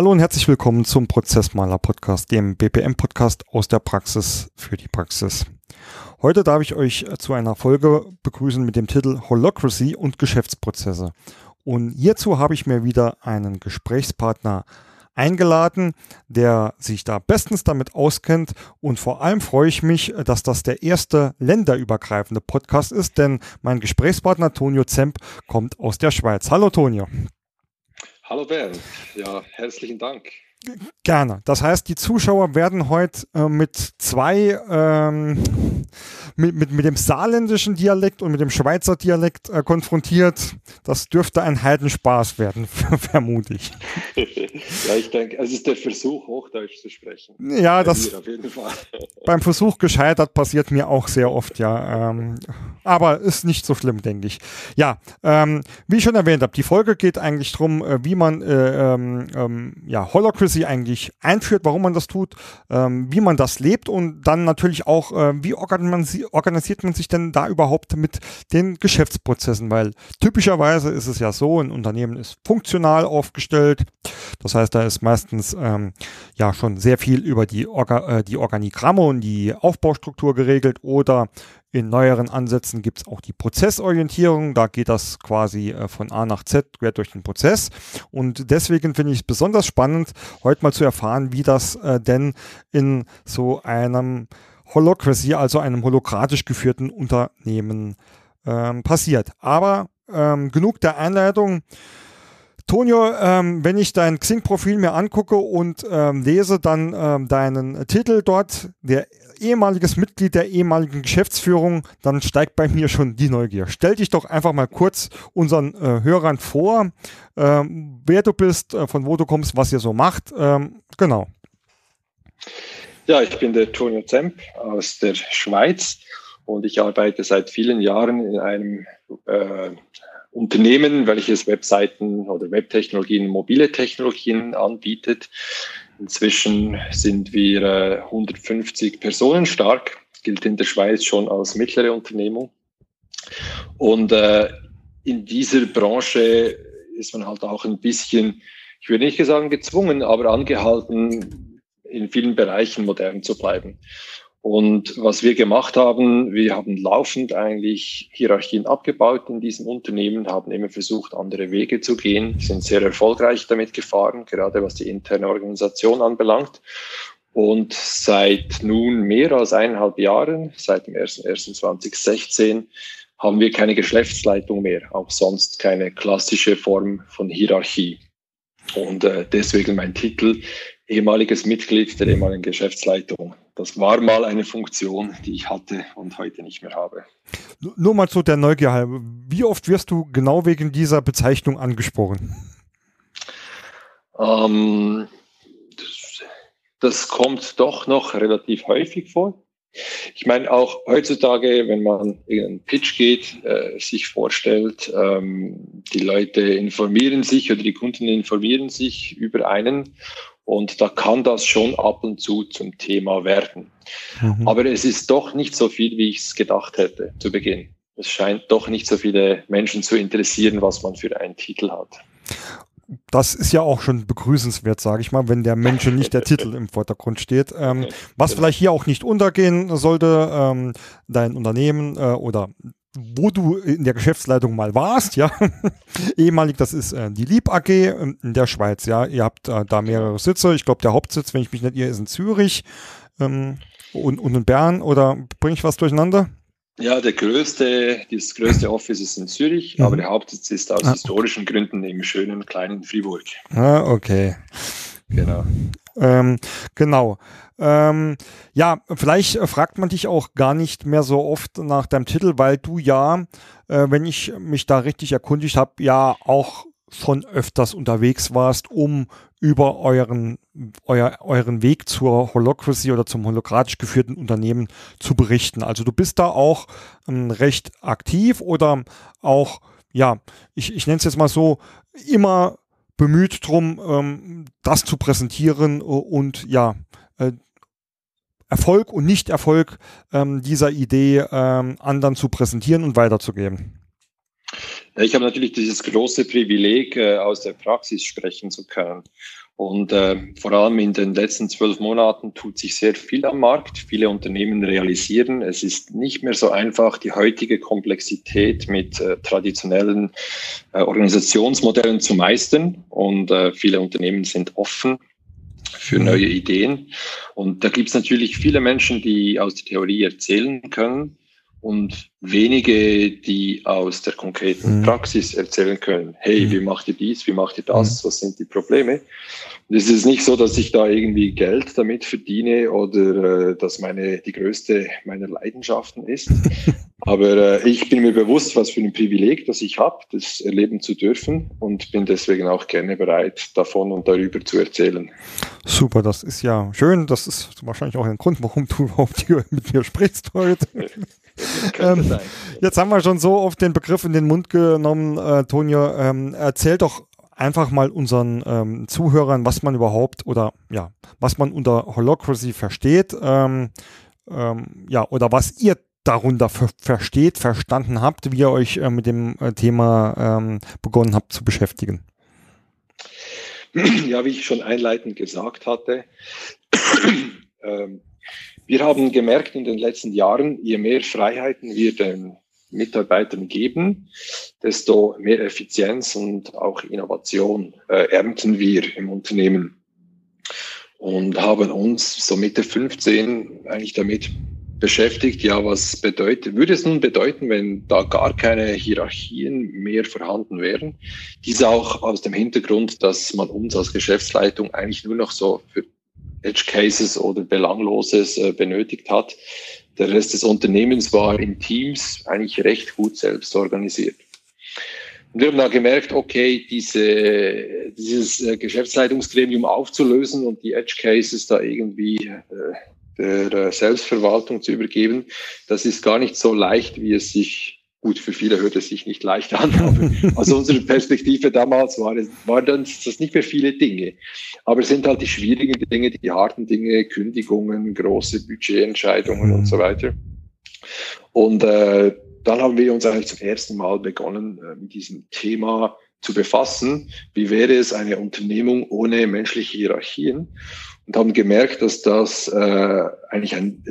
Hallo und herzlich willkommen zum Prozessmaler Podcast, dem BPM Podcast aus der Praxis für die Praxis. Heute darf ich euch zu einer Folge begrüßen mit dem Titel Holocracy und Geschäftsprozesse. Und hierzu habe ich mir wieder einen Gesprächspartner eingeladen, der sich da bestens damit auskennt. Und vor allem freue ich mich, dass das der erste länderübergreifende Podcast ist, denn mein Gesprächspartner Tonio Zemp kommt aus der Schweiz. Hallo Tonio. Hallo Bernd, ja, herzlichen Dank. Gerne. Das heißt, die Zuschauer werden heute äh, mit zwei, ähm, mit, mit, mit dem saarländischen Dialekt und mit dem Schweizer Dialekt äh, konfrontiert. Das dürfte ein Heidenspaß werden, vermute ich. ja, ich denke, es ist der Versuch, Hochdeutsch zu sprechen. Ja, das beim Versuch gescheitert passiert mir auch sehr oft, ja. Ähm, aber ist nicht so schlimm, denke ich. Ja, ähm, wie ich schon erwähnt habe, die Folge geht eigentlich darum, äh, wie man äh, ähm, ähm ja, Holocracy sie eigentlich einführt, warum man das tut, ähm, wie man das lebt und dann natürlich auch, äh, wie organisiert man sich denn da überhaupt mit den Geschäftsprozessen, weil typischerweise ist es ja so, ein Unternehmen ist funktional aufgestellt, das heißt, da ist meistens ähm, ja schon sehr viel über die, Orga, äh, die Organigramme und die Aufbaustruktur geregelt oder in neueren Ansätzen gibt es auch die Prozessorientierung. Da geht das quasi äh, von A nach Z quer durch den Prozess. Und deswegen finde ich es besonders spannend, heute mal zu erfahren, wie das äh, denn in so einem Holocracy, also einem holokratisch geführten Unternehmen ähm, passiert. Aber ähm, genug der Einleitung. Tonio, ähm, wenn ich dein Xing-Profil mir angucke und ähm, lese dann ähm, deinen Titel dort, der ehemaliges Mitglied der ehemaligen Geschäftsführung, dann steigt bei mir schon die Neugier. Stell dich doch einfach mal kurz unseren äh, Hörern vor, ähm, wer du bist, äh, von wo du kommst, was ihr so macht. Ähm, genau. Ja, ich bin der Tonio Zemp aus der Schweiz und ich arbeite seit vielen Jahren in einem äh, Unternehmen, welches Webseiten oder Webtechnologien, mobile Technologien anbietet. Inzwischen sind wir äh, 150 Personen stark, gilt in der Schweiz schon als mittlere Unternehmung. Und äh, in dieser Branche ist man halt auch ein bisschen, ich würde nicht sagen gezwungen, aber angehalten, in vielen Bereichen modern zu bleiben. Und was wir gemacht haben, wir haben laufend eigentlich Hierarchien abgebaut in diesem Unternehmen, haben immer versucht, andere Wege zu gehen, sind sehr erfolgreich damit gefahren, gerade was die interne Organisation anbelangt. Und seit nun mehr als eineinhalb Jahren, seit dem 01.01.2016, haben wir keine Geschäftsleitung mehr, auch sonst keine klassische Form von Hierarchie. Und äh, deswegen mein Titel, ehemaliges Mitglied der ehemaligen Geschäftsleitung. Das war mal eine Funktion, die ich hatte und heute nicht mehr habe. Nur mal zu der Neugier halber. Wie oft wirst du genau wegen dieser Bezeichnung angesprochen? Ähm, das, das kommt doch noch relativ häufig vor. Ich meine, auch heutzutage, wenn man in einen Pitch geht, äh, sich vorstellt, ähm, die Leute informieren sich oder die Kunden informieren sich über einen und da kann das schon ab und zu zum Thema werden. Mhm. Aber es ist doch nicht so viel, wie ich es gedacht hätte zu Beginn. Es scheint doch nicht so viele Menschen zu interessieren, was man für einen Titel hat das ist ja auch schon begrüßenswert, sage ich mal, wenn der Mensch nicht der Titel im Vordergrund steht. Ähm, was vielleicht hier auch nicht untergehen sollte, ähm, dein Unternehmen äh, oder wo du in der Geschäftsleitung mal warst, ja. Ehemalig, das ist äh, die Lieb AG in der Schweiz, ja. Ihr habt äh, da mehrere Sitze. Ich glaube, der Hauptsitz, wenn ich mich nicht irre, ist in Zürich ähm, und, und in Bern. Oder bringe ich was durcheinander? Ja, der größte, das größte Office ist in Zürich, mhm. aber der Hauptsitz ist aus ah. historischen Gründen im schönen kleinen Fribourg. Ah, okay. Genau. Ähm, genau. Ähm, ja, vielleicht fragt man dich auch gar nicht mehr so oft nach deinem Titel, weil du ja, äh, wenn ich mich da richtig erkundigt habe, ja auch schon öfters unterwegs warst, um über euren, euer, euren Weg zur Holocracy oder zum holokratisch geführten Unternehmen zu berichten. Also du bist da auch ähm, recht aktiv oder auch, ja, ich, ich nenne es jetzt mal so, immer bemüht drum, ähm, das zu präsentieren und ja, äh, Erfolg und Nicht-Erfolg ähm, dieser Idee ähm, anderen zu präsentieren und weiterzugeben. Ich habe natürlich dieses große Privileg, äh, aus der Praxis sprechen zu können. Und äh, vor allem in den letzten zwölf Monaten tut sich sehr viel am Markt. Viele Unternehmen realisieren, es ist nicht mehr so einfach, die heutige Komplexität mit äh, traditionellen äh, Organisationsmodellen zu meistern. Und äh, viele Unternehmen sind offen für neue Ideen. Und da gibt es natürlich viele Menschen, die aus der Theorie erzählen können und wenige, die aus der konkreten mhm. Praxis erzählen können, hey, mhm. wie macht ihr dies, wie macht ihr das, mhm. was sind die Probleme? Und es ist nicht so, dass ich da irgendwie Geld damit verdiene oder äh, dass meine die größte meiner Leidenschaften ist. Aber äh, ich bin mir bewusst, was für ein Privileg das ich habe, das erleben zu dürfen und bin deswegen auch gerne bereit, davon und darüber zu erzählen. Super, das ist ja schön. Das ist wahrscheinlich auch ein Grund, warum du überhaupt hier mit mir sprichst heute. ähm, jetzt haben wir schon so oft den Begriff in den Mund genommen, äh, Tonio. Ähm, erzähl doch einfach mal unseren ähm, Zuhörern, was man überhaupt oder ja, was man unter Holocracy versteht. Ähm, ähm, ja, oder was ihr darunter versteht, verstanden habt, wie ihr euch äh, mit dem äh, Thema ähm, begonnen habt zu beschäftigen. Ja, wie ich schon einleitend gesagt hatte, ähm, wir haben gemerkt in den letzten Jahren, je mehr Freiheiten wir den Mitarbeitern geben, desto mehr Effizienz und auch Innovation äh, ernten wir im Unternehmen und haben uns so Mitte 15 eigentlich damit beschäftigt, ja, was bedeutet, würde es nun bedeuten, wenn da gar keine Hierarchien mehr vorhanden wären? Dies auch aus dem Hintergrund, dass man uns als Geschäftsleitung eigentlich nur noch so für Edge Cases oder Belangloses äh, benötigt hat. Der Rest des Unternehmens war in Teams eigentlich recht gut selbst organisiert. Und wir haben da gemerkt, okay, diese, dieses äh, Geschäftsleitungsgremium aufzulösen und die Edge Cases da irgendwie äh, der Selbstverwaltung zu übergeben, das ist gar nicht so leicht, wie es sich Gut, für viele hört es sich nicht leicht an, aber aus unserer Perspektive damals war es, waren das nicht mehr viele Dinge. Aber es sind halt die schwierigen Dinge, die harten Dinge, Kündigungen, große Budgetentscheidungen mhm. und so weiter. Und äh, dann haben wir uns eigentlich zum ersten Mal begonnen, äh, mit diesem Thema zu befassen. Wie wäre es eine Unternehmung ohne menschliche Hierarchien? Und haben gemerkt, dass das äh, eigentlich ein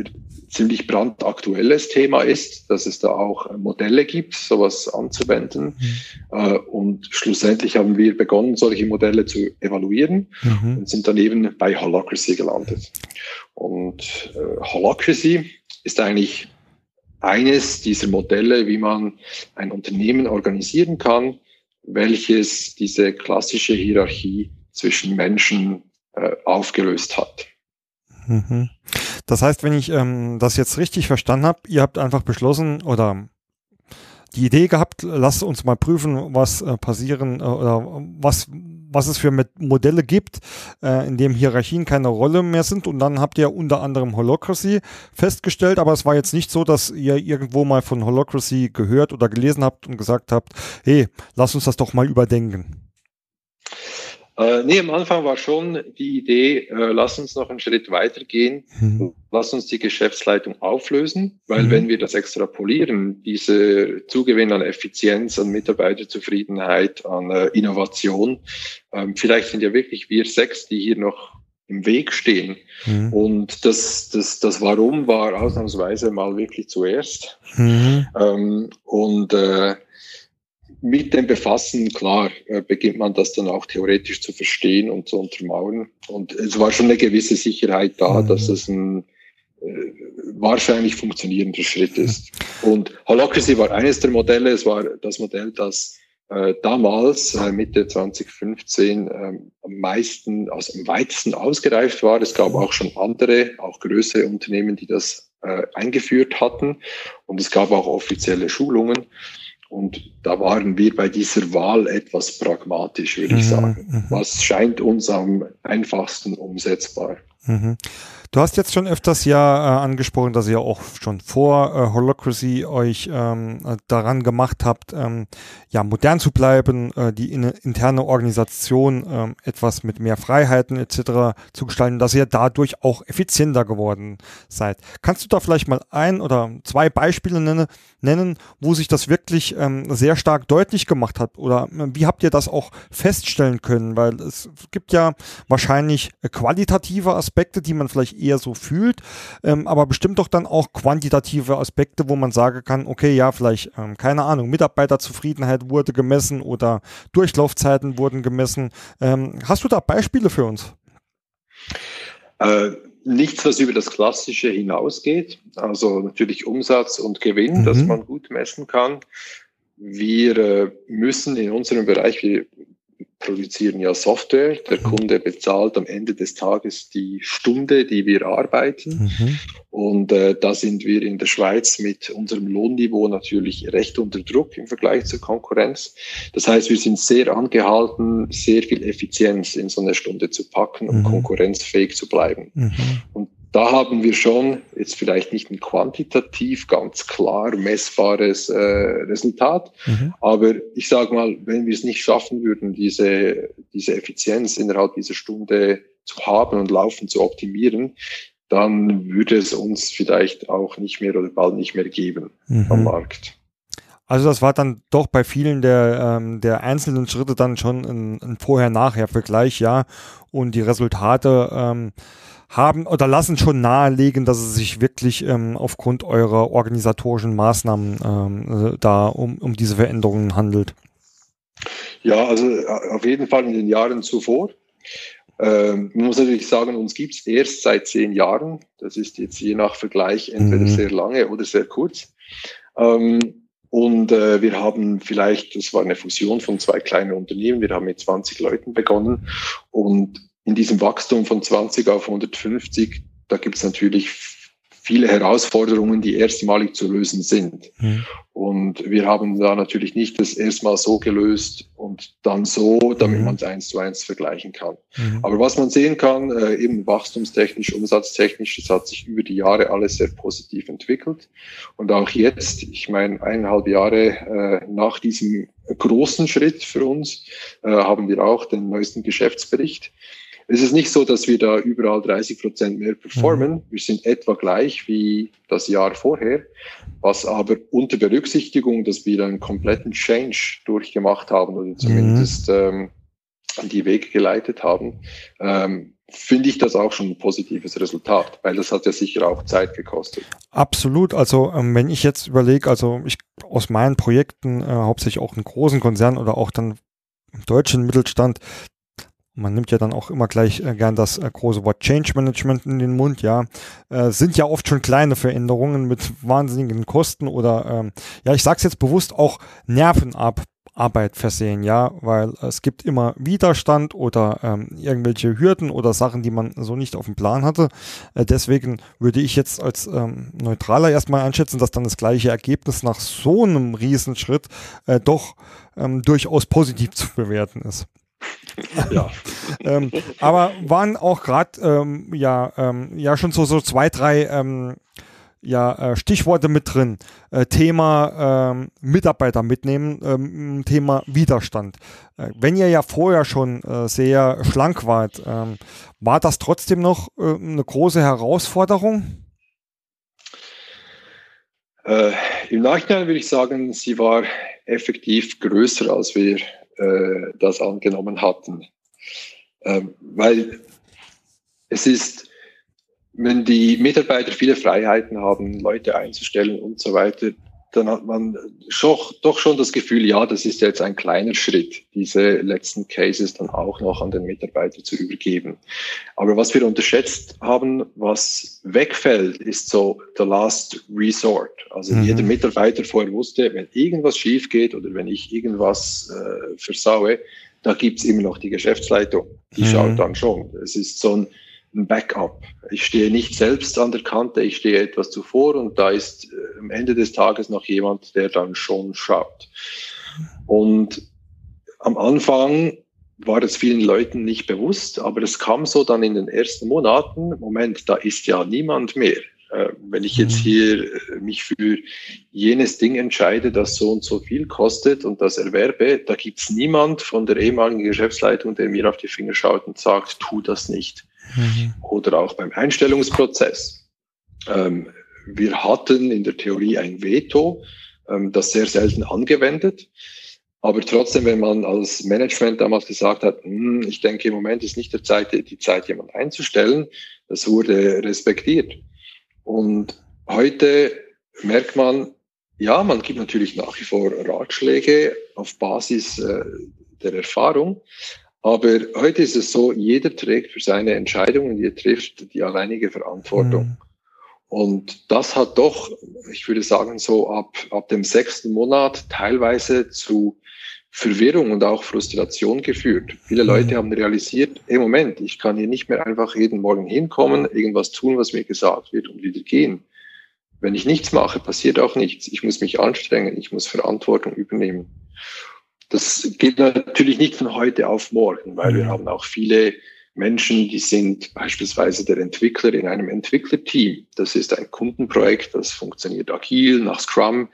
ziemlich brandaktuelles Thema ist, dass es da auch Modelle gibt, sowas anzuwenden. Mhm. Äh, und schlussendlich haben wir begonnen, solche Modelle zu evaluieren mhm. und sind dann eben bei Holacracy gelandet. Und äh, Holacracy ist eigentlich eines dieser Modelle, wie man ein Unternehmen organisieren kann, welches diese klassische Hierarchie zwischen Menschen äh, aufgelöst hat. Mhm. Das heißt, wenn ich ähm, das jetzt richtig verstanden habe, ihr habt einfach beschlossen oder die Idee gehabt, lasst uns mal prüfen, was äh, passieren äh, oder was, was es für Modelle gibt, äh, in dem Hierarchien keine Rolle mehr sind. Und dann habt ihr unter anderem Holocracy festgestellt, aber es war jetzt nicht so, dass ihr irgendwo mal von Holocracy gehört oder gelesen habt und gesagt habt, hey, lass uns das doch mal überdenken. Äh, nee, am Anfang war schon die Idee, äh, lass uns noch einen Schritt weitergehen, mhm. lass uns die Geschäftsleitung auflösen, weil mhm. wenn wir das extrapolieren, diese Zugewinn an Effizienz, an Mitarbeiterzufriedenheit, an äh, Innovation, ähm, vielleicht sind ja wirklich wir sechs, die hier noch im Weg stehen. Mhm. Und das, das, das Warum war ausnahmsweise mal wirklich zuerst. Mhm. Ähm, und äh, mit dem Befassen, klar, äh, beginnt man das dann auch theoretisch zu verstehen und zu untermauern. Und es war schon eine gewisse Sicherheit da, mhm. dass es ein äh, wahrscheinlich funktionierender Schritt ist. Und Holocracy war eines der Modelle. Es war das Modell, das äh, damals, äh, Mitte 2015, äh, am meisten, also am weitesten ausgereift war. Es gab auch schon andere, auch größere Unternehmen, die das äh, eingeführt hatten. Und es gab auch offizielle Schulungen. Und da waren wir bei dieser Wahl etwas pragmatisch, würde ich mhm, sagen. Mhm. Was scheint uns am einfachsten umsetzbar? Mhm. Du hast jetzt schon öfters ja äh, angesprochen, dass ihr auch schon vor äh, Holocracy euch ähm, äh, daran gemacht habt, ähm, ja, modern zu bleiben, äh, die in, interne Organisation ähm, etwas mit mehr Freiheiten etc. zu gestalten, dass ihr dadurch auch effizienter geworden seid. Kannst du da vielleicht mal ein oder zwei Beispiele nenne, nennen, wo sich das wirklich ähm, sehr stark deutlich gemacht hat? Oder äh, wie habt ihr das auch feststellen können? Weil es gibt ja wahrscheinlich äh, qualitative Aspekte, die man vielleicht eher so fühlt, ähm, aber bestimmt doch dann auch quantitative Aspekte, wo man sagen kann, okay, ja, vielleicht, ähm, keine Ahnung, Mitarbeiterzufriedenheit wurde gemessen oder Durchlaufzeiten wurden gemessen. Ähm, hast du da Beispiele für uns? Äh, nichts, was über das Klassische hinausgeht. Also natürlich Umsatz und Gewinn, mhm. das man gut messen kann. Wir äh, müssen in unserem Bereich, wir produzieren ja Software. Der mhm. Kunde bezahlt am Ende des Tages die Stunde, die wir arbeiten. Mhm. Und äh, da sind wir in der Schweiz mit unserem Lohnniveau natürlich recht unter Druck im Vergleich zur Konkurrenz. Das heißt, wir sind sehr angehalten, sehr viel Effizienz in so eine Stunde zu packen, um mhm. konkurrenzfähig zu bleiben. Mhm. Und da haben wir schon jetzt vielleicht nicht ein quantitativ ganz klar messbares äh, Resultat, mhm. aber ich sage mal, wenn wir es nicht schaffen würden, diese, diese Effizienz innerhalb dieser Stunde zu haben und laufen zu optimieren, dann würde es uns vielleicht auch nicht mehr oder bald nicht mehr geben mhm. am Markt. Also das war dann doch bei vielen der, ähm, der einzelnen Schritte dann schon ein, ein Vorher-Nachher-Vergleich, ja. Und die Resultate ähm, haben oder lassen schon nahelegen, dass es sich wirklich ähm, aufgrund eurer organisatorischen Maßnahmen ähm, äh, da um, um diese Veränderungen handelt. Ja, also äh, auf jeden Fall in den Jahren zuvor. Ähm, man muss natürlich sagen, uns gibt es erst seit zehn Jahren. Das ist jetzt je nach Vergleich entweder mhm. sehr lange oder sehr kurz. Ähm, und äh, wir haben vielleicht, das war eine Fusion von zwei kleinen Unternehmen, wir haben mit 20 Leuten begonnen und in diesem Wachstum von 20 auf 150, da gibt es natürlich viele Herausforderungen, die erstmalig zu lösen sind. Mhm. Und wir haben da natürlich nicht das erstmal so gelöst und dann so, damit mhm. man es eins zu eins vergleichen kann. Mhm. Aber was man sehen kann, äh, eben wachstumstechnisch, umsatztechnisch, das hat sich über die Jahre alles sehr positiv entwickelt. Und auch jetzt, ich meine, eineinhalb Jahre äh, nach diesem großen Schritt für uns, äh, haben wir auch den neuesten Geschäftsbericht. Es ist nicht so, dass wir da überall 30 Prozent mehr performen. Mhm. Wir sind etwa gleich wie das Jahr vorher, was aber unter Berücksichtigung, dass wir einen kompletten Change durchgemacht haben oder zumindest mhm. ähm, die Wege geleitet haben, ähm, finde ich das auch schon ein positives Resultat, weil das hat ja sicher auch Zeit gekostet. Absolut. Also ähm, wenn ich jetzt überlege, also ich aus meinen Projekten, äh, hauptsächlich auch in großen Konzernen oder auch dann im deutschen Mittelstand, man nimmt ja dann auch immer gleich äh, gern das äh, große Wort Change Management in den Mund, ja, äh, sind ja oft schon kleine Veränderungen mit wahnsinnigen Kosten oder, ähm, ja, ich sag's jetzt bewusst auch Nervenarbeit versehen, ja, weil es gibt immer Widerstand oder ähm, irgendwelche Hürden oder Sachen, die man so nicht auf dem Plan hatte. Äh, deswegen würde ich jetzt als ähm, Neutraler erstmal einschätzen, dass dann das gleiche Ergebnis nach so einem Riesenschritt äh, doch ähm, durchaus positiv zu bewerten ist. ja. ähm, aber waren auch gerade ähm, ja, ähm, ja schon so, so zwei, drei ähm, ja, äh, Stichworte mit drin. Äh, Thema ähm, Mitarbeiter mitnehmen, ähm, Thema Widerstand. Äh, wenn ihr ja vorher schon äh, sehr schlank wart, war das trotzdem noch äh, eine große Herausforderung? Im Nachhinein würde ich sagen, sie war effektiv größer, als wir äh, das angenommen hatten. Ähm, weil es ist, wenn die Mitarbeiter viele Freiheiten haben, Leute einzustellen und so weiter, dann hat man schon, doch schon das Gefühl, ja, das ist jetzt ein kleiner Schritt, diese letzten Cases dann auch noch an den Mitarbeiter zu übergeben. Aber was wir unterschätzt haben, was wegfällt, ist so the last resort. Also mhm. jeder Mitarbeiter vorher wusste, wenn irgendwas schief geht oder wenn ich irgendwas äh, versaue, da gibt's immer noch die Geschäftsleitung. Die mhm. schaut dann schon. Es ist so ein ein Backup. Ich stehe nicht selbst an der Kante, ich stehe etwas zuvor und da ist äh, am Ende des Tages noch jemand, der dann schon schaut. Und am Anfang war es vielen Leuten nicht bewusst, aber es kam so dann in den ersten Monaten, Moment, da ist ja niemand mehr. Äh, wenn ich jetzt mhm. hier äh, mich für jenes Ding entscheide, das so und so viel kostet und das erwerbe, da gibt es niemand von der ehemaligen Geschäftsleitung, der mir auf die Finger schaut und sagt, tu das nicht. Mhm. Oder auch beim Einstellungsprozess. Ähm, wir hatten in der Theorie ein Veto, ähm, das sehr selten angewendet. Aber trotzdem, wenn man als Management damals gesagt hat, hm, ich denke, im Moment ist nicht der Zeit, die Zeit, jemand einzustellen, das wurde respektiert. Und heute merkt man, ja, man gibt natürlich nach wie vor Ratschläge auf Basis äh, der Erfahrung. Aber heute ist es so, jeder trägt für seine Entscheidungen, die er trifft, die alleinige Verantwortung. Mhm. Und das hat doch, ich würde sagen, so ab, ab dem sechsten Monat teilweise zu Verwirrung und auch Frustration geführt. Viele mhm. Leute haben realisiert, hey Moment, ich kann hier nicht mehr einfach jeden Morgen hinkommen, irgendwas tun, was mir gesagt wird und wieder gehen. Wenn ich nichts mache, passiert auch nichts. Ich muss mich anstrengen, ich muss Verantwortung übernehmen. Das geht natürlich nicht von heute auf morgen, weil wir haben auch viele Menschen, die sind beispielsweise der Entwickler in einem Entwicklerteam. Das ist ein Kundenprojekt, das funktioniert agil nach Scrum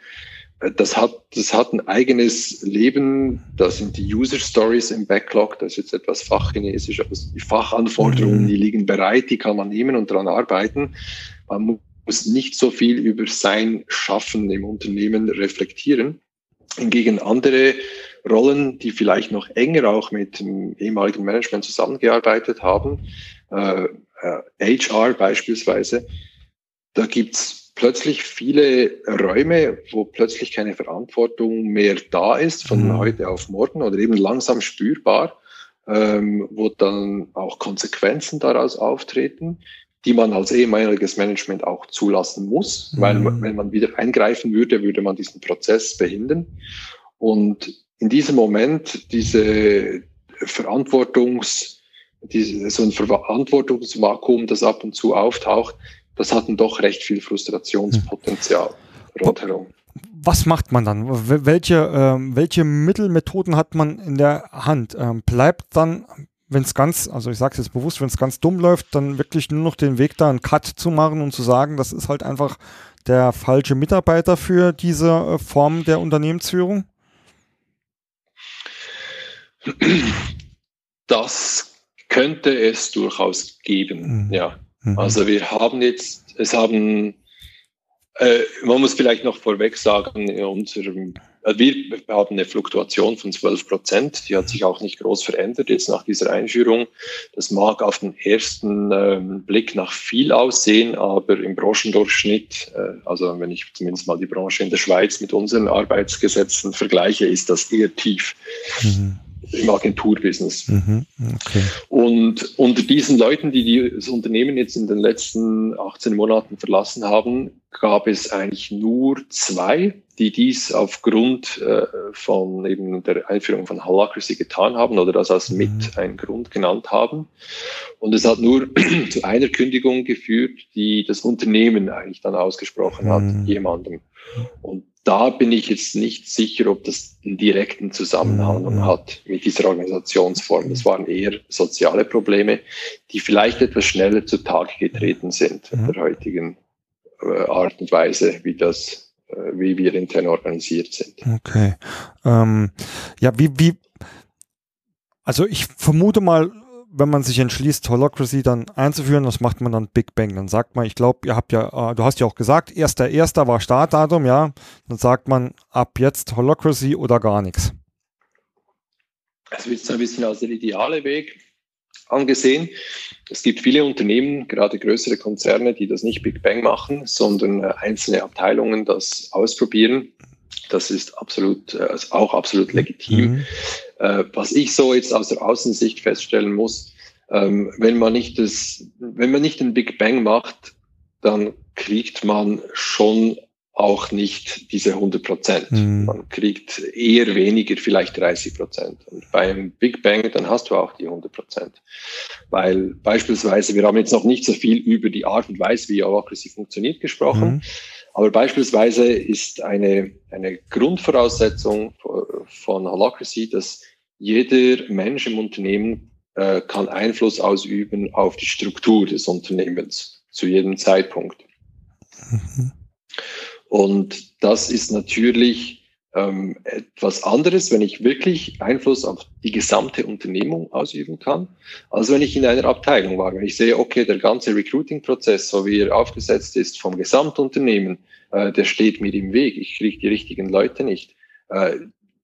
das hat, das hat ein eigenes Leben. Da sind die User Stories im Backlog. Das ist jetzt etwas fachchinesisch, aber die Fachanforderungen, mhm. die liegen bereit, die kann man nehmen und daran arbeiten. Man muss nicht so viel über sein Schaffen im Unternehmen reflektieren. Hingegen andere Rollen, die vielleicht noch enger auch mit dem ehemaligen Management zusammengearbeitet haben, äh, äh, HR beispielsweise, da gibt's plötzlich viele Räume, wo plötzlich keine Verantwortung mehr da ist, von mhm. heute auf morgen oder eben langsam spürbar, ähm, wo dann auch Konsequenzen daraus auftreten, die man als ehemaliges Management auch zulassen muss, mhm. weil wenn man wieder eingreifen würde, würde man diesen Prozess behindern. Und in diesem Moment diese Verantwortungs, diese, so ein Verantwortungsvakuum, das ab und zu auftaucht, das hatten doch recht viel Frustrationspotenzial hm. rundherum. Was macht man dann? Welche, äh, welche Mittelmethoden hat man in der Hand? Ähm, bleibt dann, wenn es ganz, also ich sage es jetzt bewusst, wenn es ganz dumm läuft, dann wirklich nur noch den Weg da einen Cut zu machen und zu sagen, das ist halt einfach der falsche Mitarbeiter für diese äh, Form der Unternehmensführung? Das könnte es durchaus geben, mhm. ja. Mhm. Also wir haben jetzt, es haben, äh, man muss vielleicht noch vorweg sagen, in unserem, äh, wir haben eine Fluktuation von 12 Prozent, die hat sich auch nicht groß verändert jetzt nach dieser Einführung. Das mag auf den ersten ähm, Blick nach viel aussehen, aber im Branchendurchschnitt, äh, also wenn ich zumindest mal die Branche in der Schweiz mit unseren Arbeitsgesetzen vergleiche, ist das eher tief. Mhm im Agenturbusiness. Mhm, okay. Und unter diesen Leuten, die das Unternehmen jetzt in den letzten 18 Monaten verlassen haben, gab es eigentlich nur zwei, die dies aufgrund äh, von eben der Einführung von Holacracy getan haben oder das als mit mhm. ein Grund genannt haben. Und es hat nur zu einer Kündigung geführt, die das Unternehmen eigentlich dann ausgesprochen hat, mhm. jemandem. Und da bin ich jetzt nicht sicher, ob das einen direkten Zusammenhang mhm. hat mit dieser Organisationsform. Das waren eher soziale Probleme, die vielleicht etwas schneller zutage getreten sind in der heutigen äh, Art und Weise, wie das, äh, wie wir intern organisiert sind. Okay. Ähm, ja, wie, wie, also ich vermute mal, wenn man sich entschließt, Holocracy dann einzuführen, was macht man dann Big Bang? Dann sagt man, ich glaube, ihr habt ja, äh, du hast ja auch gesagt, erster erster war Startdatum, ja. Dann sagt man, ab jetzt Holocracy oder gar nichts. Es wird ein bisschen als der ideale Weg angesehen. Es gibt viele Unternehmen, gerade größere Konzerne, die das nicht Big Bang machen, sondern äh, einzelne Abteilungen das ausprobieren. Das ist absolut, äh, auch absolut legitim. Mhm. Äh, was ich so jetzt aus der Außensicht feststellen muss, ähm, wenn man nicht das, wenn man nicht den Big Bang macht, dann kriegt man schon auch nicht diese 100 Prozent. Mhm. Man kriegt eher weniger, vielleicht 30 Prozent. Und beim Big Bang, dann hast du auch die 100 Prozent. Weil beispielsweise, wir haben jetzt noch nicht so viel über die Art und Weise, wie Holacracy funktioniert, gesprochen. Mhm. Aber beispielsweise ist eine, eine Grundvoraussetzung von Holacracy, dass jeder Mensch im Unternehmen äh, kann Einfluss ausüben auf die Struktur des Unternehmens zu jedem Zeitpunkt. Mhm. Und das ist natürlich ähm, etwas anderes, wenn ich wirklich Einfluss auf die gesamte Unternehmung ausüben kann, als wenn ich in einer Abteilung war. Wenn ich sehe, okay, der ganze Recruiting-Prozess, so wie er aufgesetzt ist vom Gesamtunternehmen, äh, der steht mir im Weg. Ich kriege die richtigen Leute nicht. Äh,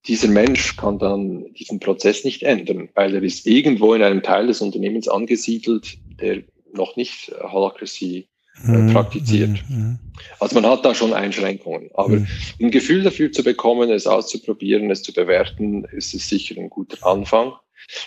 dieser Mensch kann dann diesen Prozess nicht ändern, weil er ist irgendwo in einem Teil des Unternehmens angesiedelt, der noch nicht Holacracy äh, mhm. praktiziert. Mhm. Also man hat da schon Einschränkungen. Aber mhm. ein Gefühl dafür zu bekommen, es auszuprobieren, es zu bewerten, ist es sicher ein guter Anfang.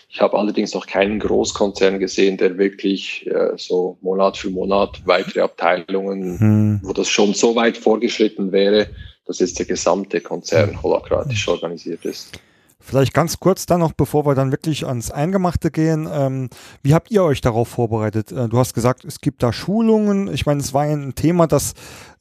Ich habe allerdings noch keinen Großkonzern gesehen, der wirklich äh, so Monat für Monat weitere Abteilungen, mhm. wo das schon so weit vorgeschritten wäre, dass jetzt der gesamte Konzern holakratisch organisiert ist. Vielleicht ganz kurz dann noch, bevor wir dann wirklich ans Eingemachte gehen. Ähm, wie habt ihr euch darauf vorbereitet? Äh, du hast gesagt, es gibt da Schulungen. Ich meine, es war ein Thema, das,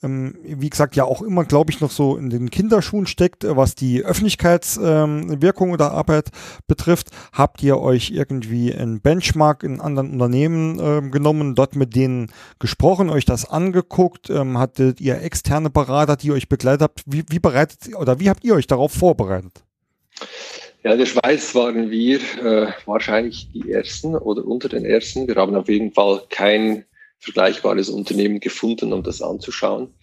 ähm, wie gesagt, ja auch immer, glaube ich, noch so in den Kinderschuhen steckt, äh, was die Öffentlichkeitswirkung ähm, oder Arbeit betrifft. Habt ihr euch irgendwie ein Benchmark in anderen Unternehmen äh, genommen, dort mit denen gesprochen, euch das angeguckt? Ähm, hattet ihr externe Berater, die euch begleitet habt? Wie, wie bereitet oder wie habt ihr euch darauf vorbereitet? Ja, in der Schweiz waren wir äh, wahrscheinlich die Ersten oder unter den Ersten. Wir haben auf jeden Fall kein vergleichbares Unternehmen gefunden, um das anzuschauen.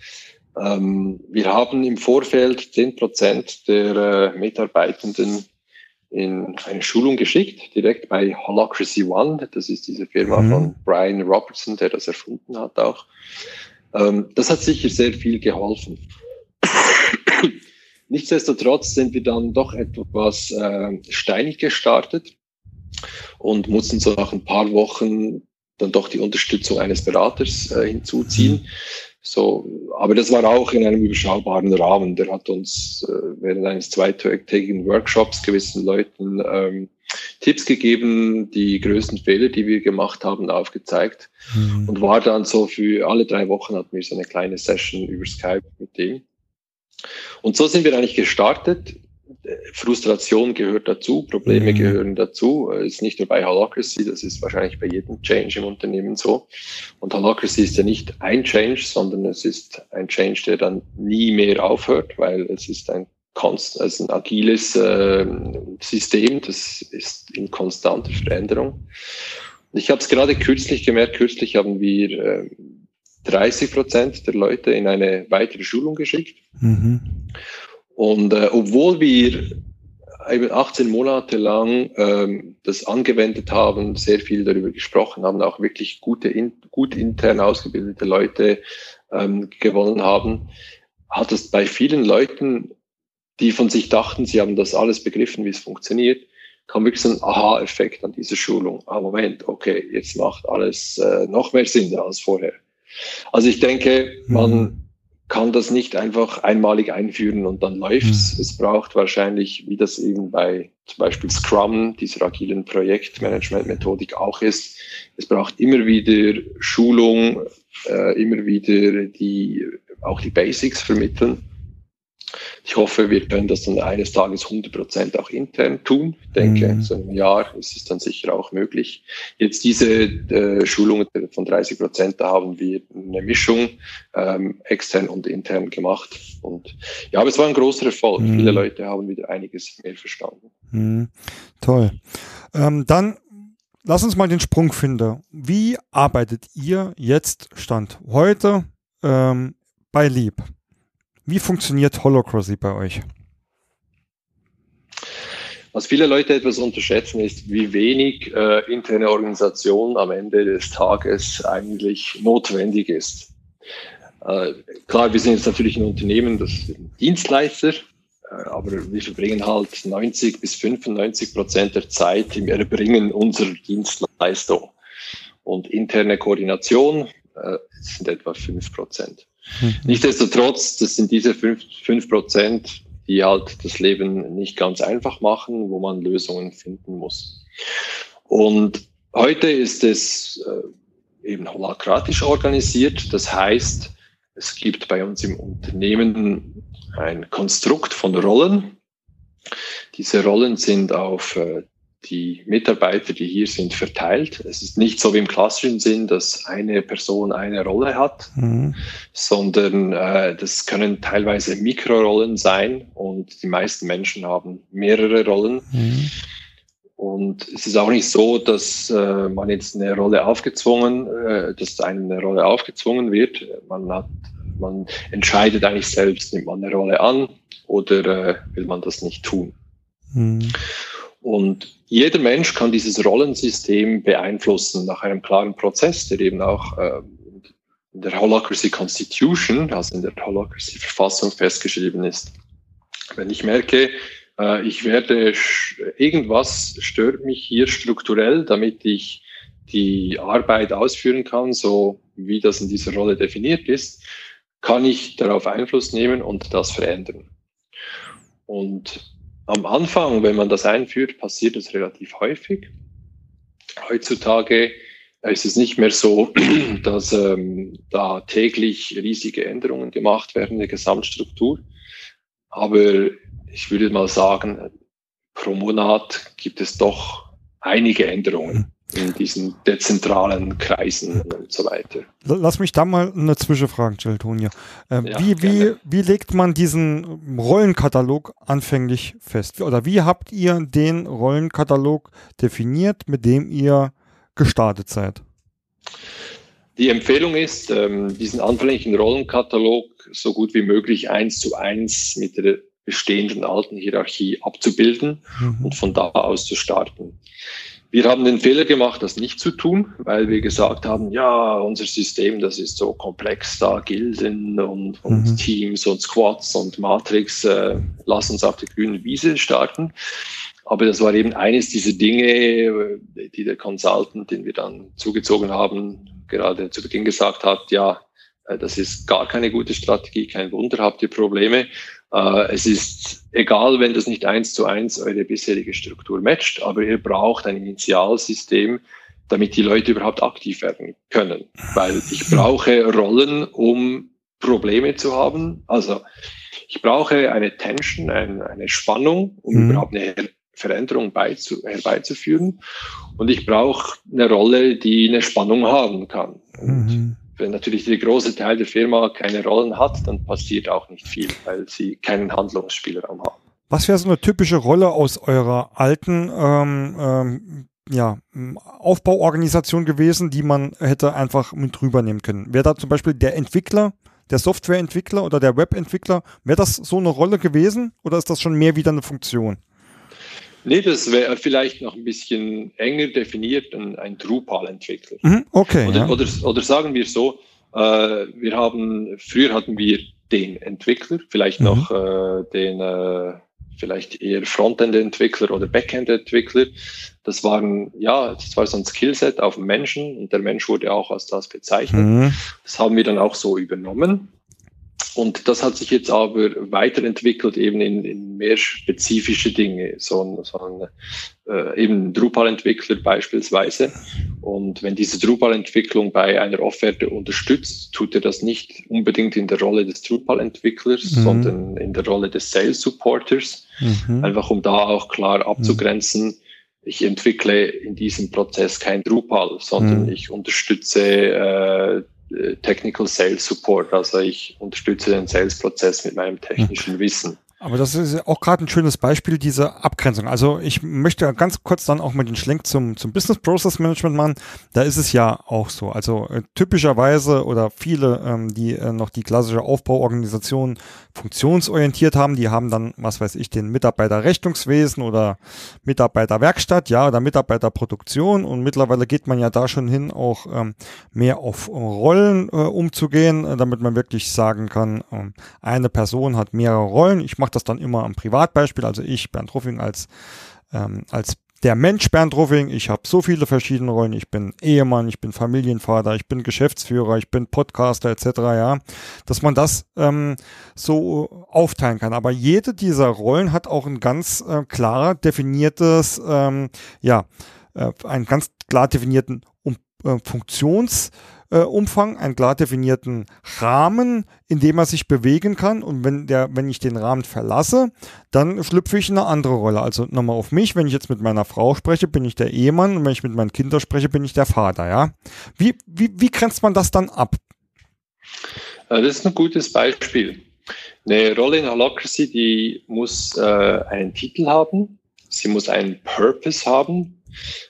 Ähm, wir haben im Vorfeld zehn Prozent der äh, Mitarbeitenden in eine Schulung geschickt, direkt bei Holacracy One. Das ist diese Firma mhm. von Brian Robertson, der das erfunden hat auch. Ähm, das hat sicher sehr viel geholfen. Nichtsdestotrotz sind wir dann doch etwas äh, steinig gestartet und mussten so nach ein paar Wochen dann doch die Unterstützung eines Beraters äh, hinzuziehen. So, aber das war auch in einem überschaubaren Rahmen. Der hat uns äh, während eines zweitägigen Workshops gewissen Leuten ähm, Tipps gegeben, die größten Fehler, die wir gemacht haben, aufgezeigt mhm. und war dann so für alle drei Wochen hatten wir so eine kleine Session über Skype mit dem. Und so sind wir eigentlich gestartet. Frustration gehört dazu, Probleme mhm. gehören dazu. Ist nicht nur bei Holacracy, das ist wahrscheinlich bei jedem Change im Unternehmen so. Und Holacracy ist ja nicht ein Change, sondern es ist ein Change, der dann nie mehr aufhört, weil es ist ein Konst, also ein agiles äh, System, das ist in konstanter Veränderung. Ich habe es gerade kürzlich gemerkt, kürzlich haben wir äh, 30 Prozent der Leute in eine weitere Schulung geschickt. Mhm. Und äh, obwohl wir 18 Monate lang ähm, das angewendet haben, sehr viel darüber gesprochen haben, auch wirklich gute, in, gut intern ausgebildete Leute ähm, gewonnen haben, hat es bei vielen Leuten, die von sich dachten, sie haben das alles begriffen, wie es funktioniert, kam wirklich so ein Aha-Effekt an dieser Schulung. Ah, Moment, okay, jetzt macht alles äh, noch mehr Sinn als vorher. Also ich denke, man mhm. kann das nicht einfach einmalig einführen und dann läuft's. Mhm. Es braucht wahrscheinlich, wie das eben bei zum Beispiel Scrum, dieser agilen Projektmanagement-Methodik auch ist, es braucht immer wieder Schulung, äh, immer wieder die auch die Basics vermitteln. Ich hoffe, wir können das dann eines Tages 100 Prozent auch intern tun. Ich denke, mhm. so einem Jahr ist es dann sicher auch möglich. Jetzt diese äh, Schulungen von 30 Prozent, da haben wir eine Mischung ähm, extern und intern gemacht. Und ja, aber es war ein großer Erfolg. Mhm. Viele Leute haben wieder einiges mehr verstanden. Mhm. Toll. Ähm, dann lass uns mal den Sprung finden. Wie arbeitet ihr jetzt Stand heute ähm, bei Lieb? Wie funktioniert Holocracy bei euch? Was viele Leute etwas unterschätzen, ist, wie wenig äh, interne Organisation am Ende des Tages eigentlich notwendig ist. Äh, klar, wir sind jetzt natürlich ein Unternehmen, das Dienstleister, äh, aber wir verbringen halt 90 bis 95 Prozent der Zeit im Erbringen unserer Dienstleistung. Und interne Koordination äh, sind etwa 5 Prozent. Mhm. Nichtsdestotrotz, das sind diese fünf Prozent, die halt das Leben nicht ganz einfach machen, wo man Lösungen finden muss. Und heute ist es äh, eben holakratisch organisiert. Das heißt, es gibt bei uns im Unternehmen ein Konstrukt von Rollen, Diese Rollen sind auf äh, die Mitarbeiter, die hier sind, verteilt. Es ist nicht so wie im klassischen Sinn, dass eine Person eine Rolle hat, mhm. sondern äh, das können teilweise Mikrorollen sein und die meisten Menschen haben mehrere Rollen. Mhm. Und es ist auch nicht so, dass äh, man jetzt eine Rolle aufgezwungen, äh, dass einem eine Rolle aufgezwungen wird. Man hat, man entscheidet eigentlich selbst, nimmt man eine Rolle an oder äh, will man das nicht tun. Mhm. Und jeder Mensch kann dieses Rollensystem beeinflussen nach einem klaren Prozess, der eben auch äh, in der Holacracy Constitution, also in der Holacracy Verfassung festgeschrieben ist. Wenn ich merke, äh, ich werde, irgendwas stört mich hier strukturell, damit ich die Arbeit ausführen kann, so wie das in dieser Rolle definiert ist, kann ich darauf Einfluss nehmen und das verändern. Und am Anfang, wenn man das einführt, passiert es relativ häufig. Heutzutage ist es nicht mehr so, dass ähm, da täglich riesige Änderungen gemacht werden in der Gesamtstruktur. Aber ich würde mal sagen, pro Monat gibt es doch einige Änderungen in diesen dezentralen Kreisen und so weiter. Lass mich da mal eine Zwischenfrage stellen, Tonja. Äh, ja, wie, wie, wie legt man diesen Rollenkatalog anfänglich fest? Oder wie habt ihr den Rollenkatalog definiert, mit dem ihr gestartet seid? Die Empfehlung ist, ähm, diesen anfänglichen Rollenkatalog so gut wie möglich eins zu eins mit der bestehenden alten Hierarchie abzubilden mhm. und von da aus zu starten. Wir haben den Fehler gemacht, das nicht zu tun, weil wir gesagt haben, ja, unser System, das ist so komplex, da Gilden und, und mhm. Teams und Squads und Matrix, äh, lass uns auf der grünen Wiese starten. Aber das war eben eines dieser Dinge, die der Consultant, den wir dann zugezogen haben, gerade zu Beginn gesagt hat, ja, äh, das ist gar keine gute Strategie, kein Wunder, habt ihr Probleme. Äh, es ist egal, wenn das nicht eins zu eins eure bisherige Struktur matcht, aber ihr braucht ein Initialsystem, damit die Leute überhaupt aktiv werden können. Weil ich brauche Rollen, um Probleme zu haben. Also ich brauche eine Tension, ein, eine Spannung, um mhm. überhaupt eine Veränderung beizu, herbeizuführen. Und ich brauche eine Rolle, die eine Spannung haben kann. Mhm wenn natürlich der große Teil der Firma keine Rollen hat, dann passiert auch nicht viel, weil sie keinen Handlungsspielraum haben. Was wäre so eine typische Rolle aus eurer alten ähm, ähm, ja, Aufbauorganisation gewesen, die man hätte einfach mit rübernehmen können? Wäre da zum Beispiel der Entwickler, der Softwareentwickler oder der Webentwickler, wäre das so eine Rolle gewesen oder ist das schon mehr wieder eine Funktion? Nee, das wäre vielleicht noch ein bisschen enger definiert, ein, ein Drupal-Entwickler. Mhm, okay. Oder, ja. oder, oder, sagen wir so, äh, wir haben, früher hatten wir den Entwickler, vielleicht mhm. noch äh, den, äh, vielleicht eher Frontend-Entwickler oder Backend-Entwickler. Das waren, ja, das war so ein Skillset auf den Menschen und der Mensch wurde auch als das bezeichnet. Mhm. Das haben wir dann auch so übernommen. Und das hat sich jetzt aber weiterentwickelt eben in, in mehr spezifische Dinge, so ein, so ein äh, eben Drupal-Entwickler beispielsweise. Und wenn diese Drupal-Entwicklung bei einer Offerte unterstützt, tut er das nicht unbedingt in der Rolle des Drupal-Entwicklers, mhm. sondern in der Rolle des Sales-Supporters, mhm. einfach um da auch klar abzugrenzen. Mhm. Ich entwickle in diesem Prozess kein Drupal, sondern mhm. ich unterstütze äh, Technical Sales Support. Also ich unterstütze den Sales-Prozess mit meinem technischen Wissen. Aber das ist auch gerade ein schönes Beispiel, diese Abgrenzung. Also ich möchte ganz kurz dann auch mal den Schlenk zum, zum Business Process Management machen. Da ist es ja auch so. Also äh, typischerweise oder viele, ähm, die äh, noch die klassische Aufbauorganisation funktionsorientiert haben, die haben dann, was weiß ich, den Mitarbeiterrechnungswesen oder Mitarbeiterwerkstatt, ja, oder Mitarbeiterproduktion. Und mittlerweile geht man ja da schon hin, auch ähm, mehr auf Rollen äh, umzugehen, äh, damit man wirklich sagen kann, ähm, eine Person hat mehrere Rollen. Ich mache mache das dann immer am Privatbeispiel. Also ich, Bernd Ruffing, als, ähm, als der Mensch Bernd Ruffing, ich habe so viele verschiedene Rollen. Ich bin Ehemann, ich bin Familienvater, ich bin Geschäftsführer, ich bin Podcaster etc. Ja, dass man das ähm, so aufteilen kann. Aber jede dieser Rollen hat auch ein ganz äh, klar definiertes, ähm, ja, äh, einen ganz klar definierten äh, Funktions äh, Umfang, einen klar definierten Rahmen, in dem er sich bewegen kann. Und wenn der, wenn ich den Rahmen verlasse, dann schlüpfe ich in eine andere Rolle. Also nochmal auf mich, wenn ich jetzt mit meiner Frau spreche, bin ich der Ehemann und wenn ich mit meinen Kindern spreche, bin ich der Vater, ja. Wie, wie, wie grenzt man das dann ab? Das ist ein gutes Beispiel. Eine Rolle in Holacracy, die muss äh, einen Titel haben, sie muss einen Purpose haben,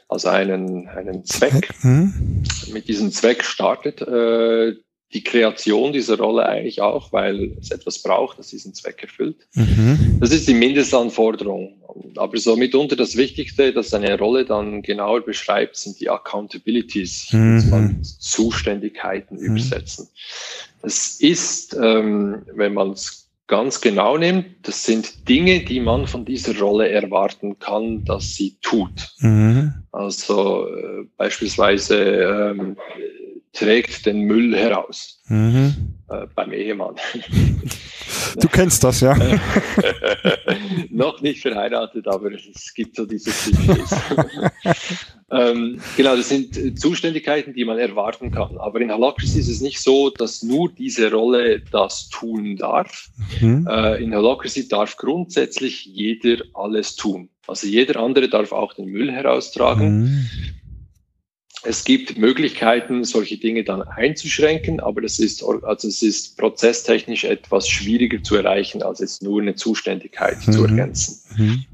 also einen, einen Zweck. Mhm. Mit diesem Zweck startet äh, die Kreation dieser Rolle eigentlich auch, weil es etwas braucht, das diesen Zweck erfüllt. Mhm. Das ist die Mindestanforderung. Aber so mitunter das Wichtigste, dass eine Rolle dann genauer beschreibt, sind die Accountabilities, mhm. Zuständigkeiten mhm. übersetzen. Das ist, ähm, wenn man es ganz genau nimmt, das sind Dinge, die man von dieser Rolle erwarten kann, dass sie tut. Mhm. Also äh, beispielsweise ähm, trägt den Müll heraus mhm. äh, beim Ehemann. Du kennst das, ja? Noch nicht verheiratet, aber es gibt so diese Klischees. ähm, genau, das sind Zuständigkeiten, die man erwarten kann. Aber in Halakris ist es nicht so, dass nur diese Rolle das tun darf. Mhm. Äh, in Halakris darf grundsätzlich jeder alles tun. Also jeder andere darf auch den Müll heraustragen. Mhm. Es gibt Möglichkeiten, solche Dinge dann einzuschränken, aber das ist, also es ist prozesstechnisch etwas schwieriger zu erreichen, als jetzt nur eine Zuständigkeit mhm. zu ergänzen. Mhm.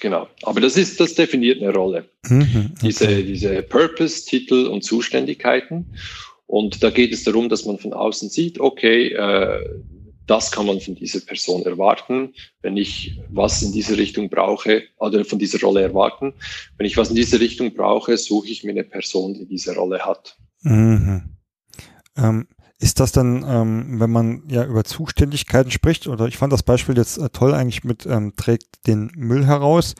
Genau. Aber das ist, das definiert eine Rolle. Mhm. Okay. Diese, diese Purpose, Titel und Zuständigkeiten. Und da geht es darum, dass man von außen sieht, okay, äh, das kann man von dieser Person erwarten. Wenn ich was in diese Richtung brauche, oder von dieser Rolle erwarten, wenn ich was in diese Richtung brauche, suche ich mir eine Person, die diese Rolle hat. Mhm. Ähm, ist das dann, ähm, wenn man ja über Zuständigkeiten spricht, oder ich fand das Beispiel jetzt äh, toll eigentlich mit ähm, trägt den Müll heraus,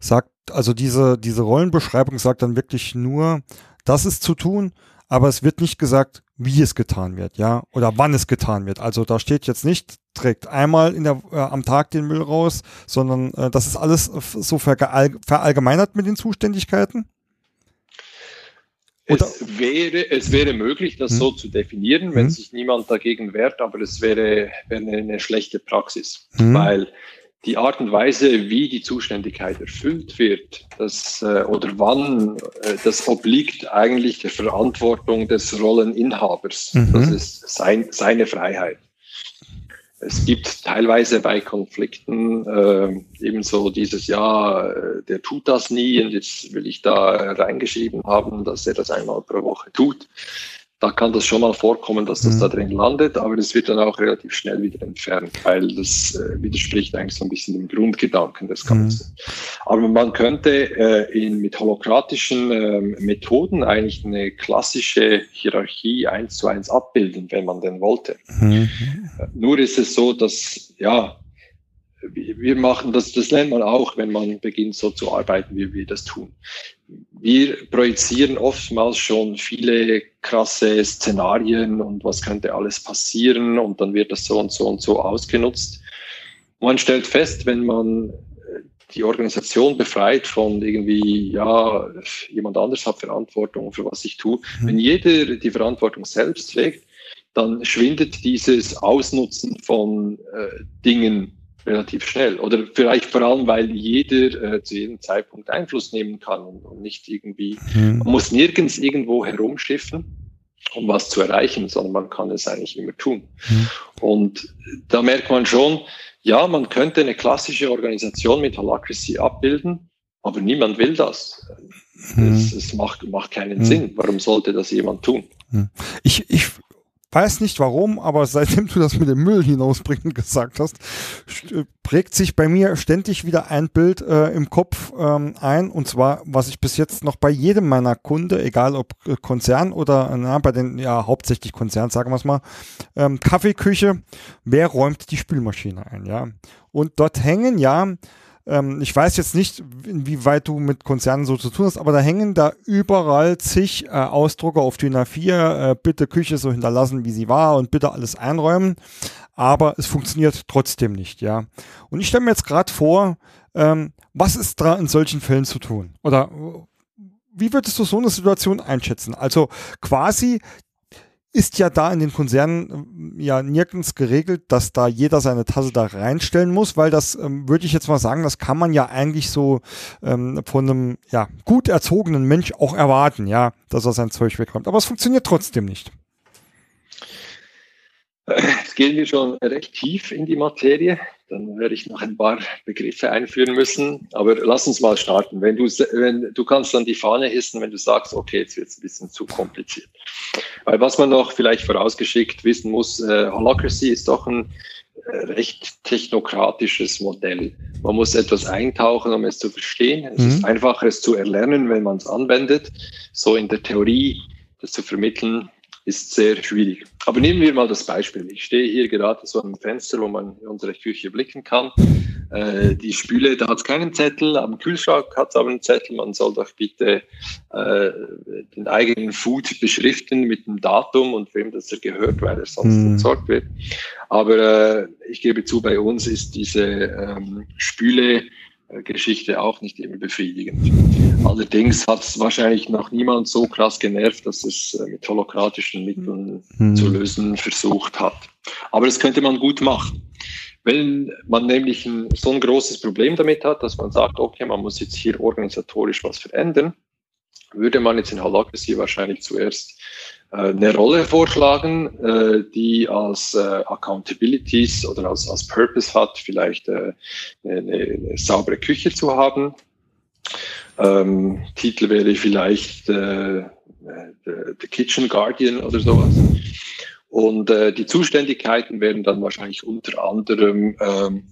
sagt, also diese, diese Rollenbeschreibung sagt dann wirklich nur, das ist zu tun, aber es wird nicht gesagt, wie es getan wird, ja, oder wann es getan wird. Also da steht jetzt nicht, trägt einmal in der, äh, am Tag den Müll raus, sondern äh, das ist alles so verallgemeinert mit den Zuständigkeiten. Es wäre, es wäre möglich, das hm. so zu definieren, wenn hm. sich niemand dagegen wehrt, aber es wäre, wäre eine schlechte Praxis, hm. weil die Art und Weise, wie die Zuständigkeit erfüllt wird, das, äh, oder wann, äh, das obliegt eigentlich der Verantwortung des Rolleninhabers. Mhm. Das ist sein, seine Freiheit. Es gibt teilweise bei Konflikten äh, ebenso dieses Jahr, äh, der tut das nie und jetzt will ich da reingeschrieben haben, dass er das einmal pro Woche tut da kann das schon mal vorkommen, dass das mhm. da drin landet, aber das wird dann auch relativ schnell wieder entfernt, weil das äh, widerspricht eigentlich so ein bisschen dem Grundgedanken des Ganzen. Mhm. Aber man könnte äh, in, mit holokratischen äh, Methoden eigentlich eine klassische Hierarchie eins zu eins abbilden, wenn man denn wollte. Mhm. Äh, nur ist es so, dass ja, wir machen das, das lernt man auch, wenn man beginnt so zu arbeiten, wie wir das tun. Wir projizieren oftmals schon viele krasse Szenarien und was könnte alles passieren und dann wird das so und so und so ausgenutzt. Man stellt fest, wenn man die Organisation befreit von irgendwie, ja, jemand anders hat Verantwortung für was ich tue. Mhm. Wenn jeder die Verantwortung selbst trägt, dann schwindet dieses Ausnutzen von äh, Dingen relativ schnell. Oder vielleicht vor allem, weil jeder äh, zu jedem Zeitpunkt Einfluss nehmen kann und, und nicht irgendwie, mhm. man muss nirgends irgendwo herumschiffen, um was zu erreichen, sondern man kann es eigentlich immer tun. Mhm. Und da merkt man schon, ja, man könnte eine klassische Organisation mit Holacracy abbilden, aber niemand will das. Mhm. Es, es macht, macht keinen mhm. Sinn. Warum sollte das jemand tun? Mhm. Ich, ich weiß nicht warum, aber seitdem du das mit dem Müll hinausbringen gesagt hast, äh, prägt sich bei mir ständig wieder ein Bild äh, im Kopf ähm, ein. Und zwar, was ich bis jetzt noch bei jedem meiner Kunde, egal ob äh, Konzern oder na, bei den, ja, hauptsächlich Konzern, sagen wir es mal, ähm, Kaffeeküche, wer räumt die Spülmaschine ein, ja? Und dort hängen ja ähm, ich weiß jetzt nicht, inwieweit du mit Konzernen so zu tun hast, aber da hängen da überall zig äh, Ausdrucke auf DIN A4, äh, bitte Küche so hinterlassen, wie sie war und bitte alles einräumen. Aber es funktioniert trotzdem nicht, ja. Und ich stelle mir jetzt gerade vor, ähm, was ist da in solchen Fällen zu tun? Oder wie würdest du so eine Situation einschätzen? Also quasi ist ja da in den Konzernen ja nirgends geregelt, dass da jeder seine Tasse da reinstellen muss, weil das ähm, würde ich jetzt mal sagen, das kann man ja eigentlich so ähm, von einem ja gut erzogenen Mensch auch erwarten, ja, dass er sein Zeug wegräumt. Aber es funktioniert trotzdem nicht. Jetzt gehen wir schon recht tief in die Materie. Dann werde ich noch ein paar Begriffe einführen müssen. Aber lass uns mal starten. Wenn du, wenn, du kannst dann die Fahne hissen, wenn du sagst, okay, jetzt wird es ein bisschen zu kompliziert. Weil was man noch vielleicht vorausgeschickt wissen muss, äh, Holacracy ist doch ein äh, recht technokratisches Modell. Man muss etwas eintauchen, um es zu verstehen. Es mhm. ist einfacher, es zu erlernen, wenn man es anwendet. So in der Theorie, das zu vermitteln, ist sehr schwierig. Aber nehmen wir mal das Beispiel. Ich stehe hier gerade so am Fenster, wo man in unsere Küche blicken kann. Äh, die Spüle, da hat es keinen Zettel, am Kühlschrank hat es aber einen Zettel. Man soll doch bitte äh, den eigenen Food beschriften mit dem Datum und wem das er gehört, weil er sonst mhm. entsorgt wird. Aber äh, ich gebe zu, bei uns ist diese ähm, Spüle Geschichte auch nicht immer befriedigend. Allerdings hat es wahrscheinlich noch niemand so krass genervt, dass es äh, mit holokratischen Mitteln mhm. zu lösen versucht hat. Aber das könnte man gut machen. Wenn man nämlich ein, so ein großes Problem damit hat, dass man sagt, okay, man muss jetzt hier organisatorisch was verändern, würde man jetzt in Holacracy wahrscheinlich zuerst äh, eine Rolle vorschlagen, äh, die als äh, Accountabilities oder als, als Purpose hat, vielleicht eine, eine saubere Küche zu haben. Ähm, Titel wäre vielleicht äh, the, the Kitchen Guardian oder sowas. Und äh, die Zuständigkeiten werden dann wahrscheinlich unter anderem ähm,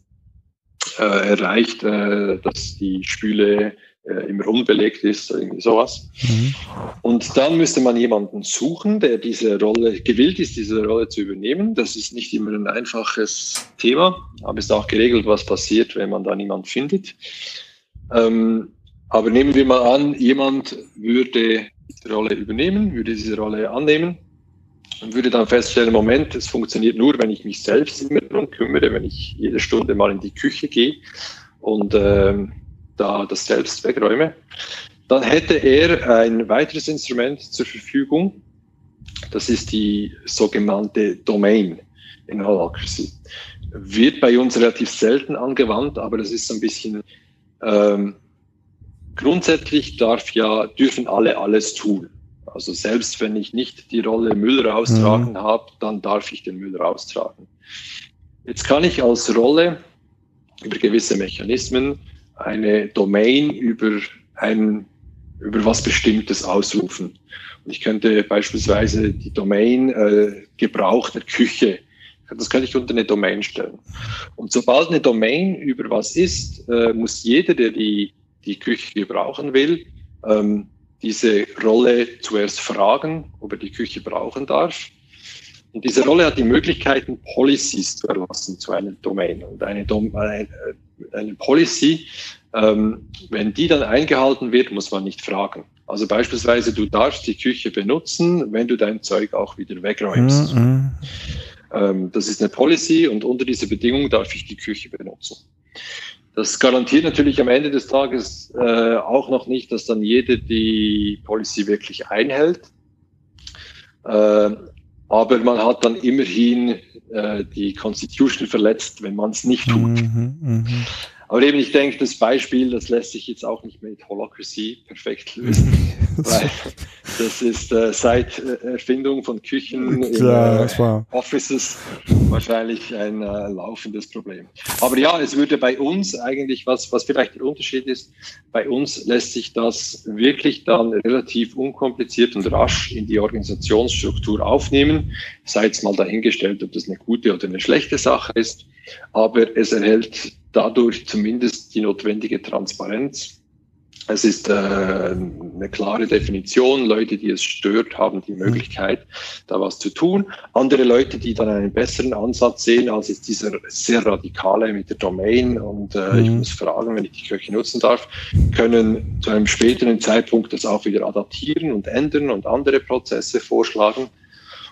äh, erreicht, äh, dass die Spüle äh, immer unbelegt ist, irgendwie sowas. Mhm. Und dann müsste man jemanden suchen, der diese Rolle gewillt ist, diese Rolle zu übernehmen. Das ist nicht immer ein einfaches Thema, aber es ist auch geregelt, was passiert, wenn man da niemand findet. Ähm, aber nehmen wir mal an, jemand würde diese Rolle übernehmen, würde diese Rolle annehmen und würde dann feststellen, Moment, es funktioniert nur, wenn ich mich selbst immer darum kümmere, wenn ich jede Stunde mal in die Küche gehe und ähm, da das selbst wegräume, dann hätte er ein weiteres Instrument zur Verfügung. Das ist die sogenannte Domain in Holacracy. Wird bei uns relativ selten angewandt, aber das ist so ein bisschen ähm, grundsätzlich darf ja, dürfen alle alles tun. Also selbst wenn ich nicht die Rolle Müll raustragen mhm. habe, dann darf ich den Müll raustragen. Jetzt kann ich als Rolle über gewisse Mechanismen eine Domain über ein, über was Bestimmtes ausrufen. Und ich könnte beispielsweise die Domain äh, Gebrauch der Küche, das könnte ich unter eine Domain stellen. Und sobald eine Domain über was ist, äh, muss jeder, der die, die Küche gebrauchen will, ähm, diese Rolle zuerst fragen, ob er die Küche brauchen darf. Und diese Rolle hat die Möglichkeiten, Policies zu erlassen zu einer Domain. Und eine, Dom eine, eine Policy, ähm, wenn die dann eingehalten wird, muss man nicht fragen. Also beispielsweise, du darfst die Küche benutzen, wenn du dein Zeug auch wieder wegräumst. Mhm. Ähm, das ist eine Policy und unter dieser Bedingung darf ich die Küche benutzen. Das garantiert natürlich am Ende des Tages äh, auch noch nicht, dass dann jeder die Policy wirklich einhält. Äh, aber man hat dann immerhin äh, die Constitution verletzt, wenn man es nicht tut. Mhm, mh. Aber eben, ich denke, das Beispiel, das lässt sich jetzt auch nicht mit Holacracy perfekt lösen, weil das ist äh, seit äh, Erfindung von Küchen in äh, Offices wahrscheinlich ein äh, laufendes Problem. Aber ja, es würde bei uns eigentlich, was, was vielleicht der Unterschied ist, bei uns lässt sich das wirklich dann relativ unkompliziert und rasch in die Organisationsstruktur aufnehmen. Sei jetzt mal dahingestellt, ob das eine gute oder eine schlechte Sache ist, aber es erhält dadurch zumindest die notwendige Transparenz. Es ist äh, eine klare Definition. Leute, die es stört, haben die Möglichkeit, da was zu tun. Andere Leute, die dann einen besseren Ansatz sehen als jetzt dieser sehr radikale mit der Domain und äh, mhm. ich muss fragen, wenn ich die Köche nutzen darf, können zu einem späteren Zeitpunkt das auch wieder adaptieren und ändern und andere Prozesse vorschlagen.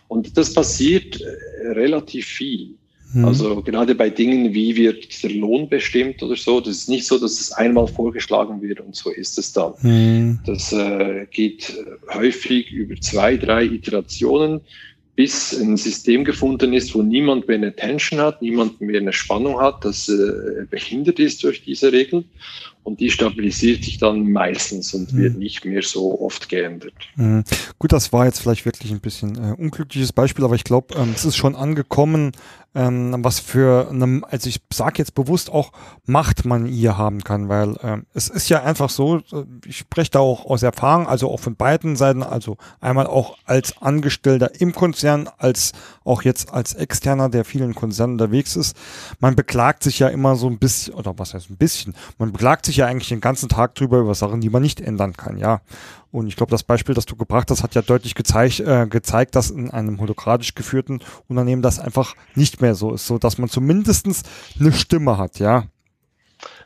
Und das passiert äh, relativ viel. Mhm. Also gerade bei Dingen, wie wird der Lohn bestimmt oder so, das ist nicht so, dass es einmal vorgeschlagen wird und so ist es dann. Mhm. Das äh, geht häufig über zwei, drei Iterationen, bis ein System gefunden ist, wo niemand mehr eine Tension hat, niemand mehr eine Spannung hat, das äh, behindert ist durch diese Regel und die stabilisiert sich dann meistens und wird mhm. nicht mehr so oft geändert. Mhm. Gut, das war jetzt vielleicht wirklich ein bisschen äh, unglückliches Beispiel, aber ich glaube, ähm, es ist schon angekommen, ähm, was für eine, also ich sage jetzt bewusst auch Macht man hier haben kann, weil ähm, es ist ja einfach so, äh, ich spreche da auch aus Erfahrung, also auch von beiden Seiten, also einmal auch als Angestellter im Konzern, als auch jetzt als Externer, der vielen Konzernen unterwegs ist. Man beklagt sich ja immer so ein bisschen, oder was heißt ein bisschen, man beklagt sich ja eigentlich den ganzen Tag drüber über Sachen, die man nicht ändern kann, ja. Und ich glaube, das Beispiel, das du gebracht hast, hat ja deutlich gezeigt, äh, gezeigt, dass in einem holokratisch geführten Unternehmen das einfach nicht mehr so ist, so dass man zumindestens eine Stimme hat, ja.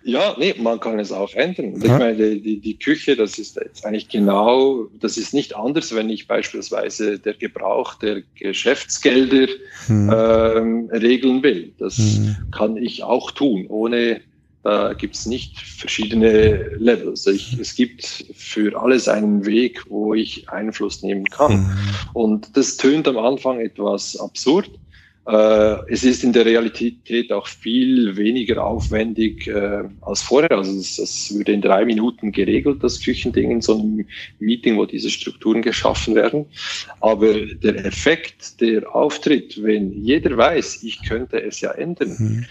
Ja, nee, man kann es auch ändern. Ja. Ich meine, die, die Küche, das ist jetzt eigentlich genau, das ist nicht anders, wenn ich beispielsweise der Gebrauch der Geschäftsgelder hm. ähm, regeln will. Das hm. kann ich auch tun, ohne da gibt es nicht verschiedene Levels. Ich, es gibt für alles einen Weg, wo ich Einfluss nehmen kann. Mhm. Und das tönt am Anfang etwas absurd. Äh, es ist in der Realität auch viel weniger aufwendig äh, als vorher. Also es, es würde in drei Minuten geregelt, das Küchending in so einem Meeting, wo diese Strukturen geschaffen werden. Aber der Effekt, der auftritt, wenn jeder weiß, ich könnte es ja ändern, mhm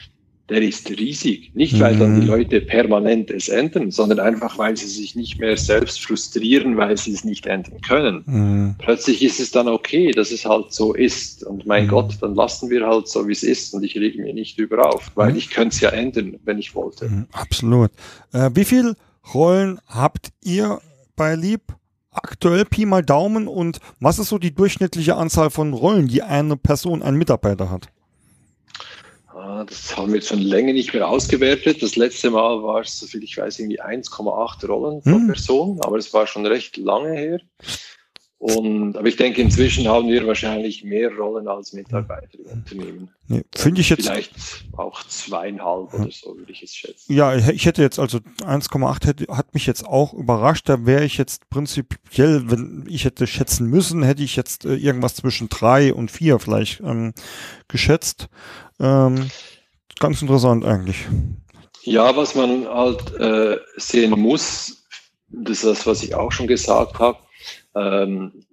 der ist riesig. Nicht, weil dann die mhm. Leute permanent es ändern, sondern einfach, weil sie sich nicht mehr selbst frustrieren, weil sie es nicht ändern können. Mhm. Plötzlich ist es dann okay, dass es halt so ist. Und mein mhm. Gott, dann lassen wir halt so, wie es ist und ich rege mir nicht über auf, weil mhm. ich könnte es ja ändern, wenn ich wollte. Mhm, absolut. Äh, wie viele Rollen habt ihr bei Lieb? Aktuell Pi mal Daumen und was ist so die durchschnittliche Anzahl von Rollen, die eine Person, ein Mitarbeiter hat? Ah, das haben wir schon länger nicht mehr ausgewertet. Das letzte Mal war es, soviel ich weiß, irgendwie 1,8 Rollen pro hm. Person, aber es war schon recht lange her. Und, aber ich denke, inzwischen haben wir wahrscheinlich mehr Rollen als Mitarbeiter im Unternehmen. Nee, Finde ich jetzt. Vielleicht auch zweieinhalb oder so, würde ich es schätzen. Ja, ich hätte jetzt also 1,8 hat mich jetzt auch überrascht. Da wäre ich jetzt prinzipiell, wenn ich hätte schätzen müssen, hätte ich jetzt äh, irgendwas zwischen drei und vier vielleicht ähm, geschätzt. Ähm, ganz interessant eigentlich. Ja, was man halt äh, sehen muss, das ist das, was ich auch schon gesagt habe, ähm,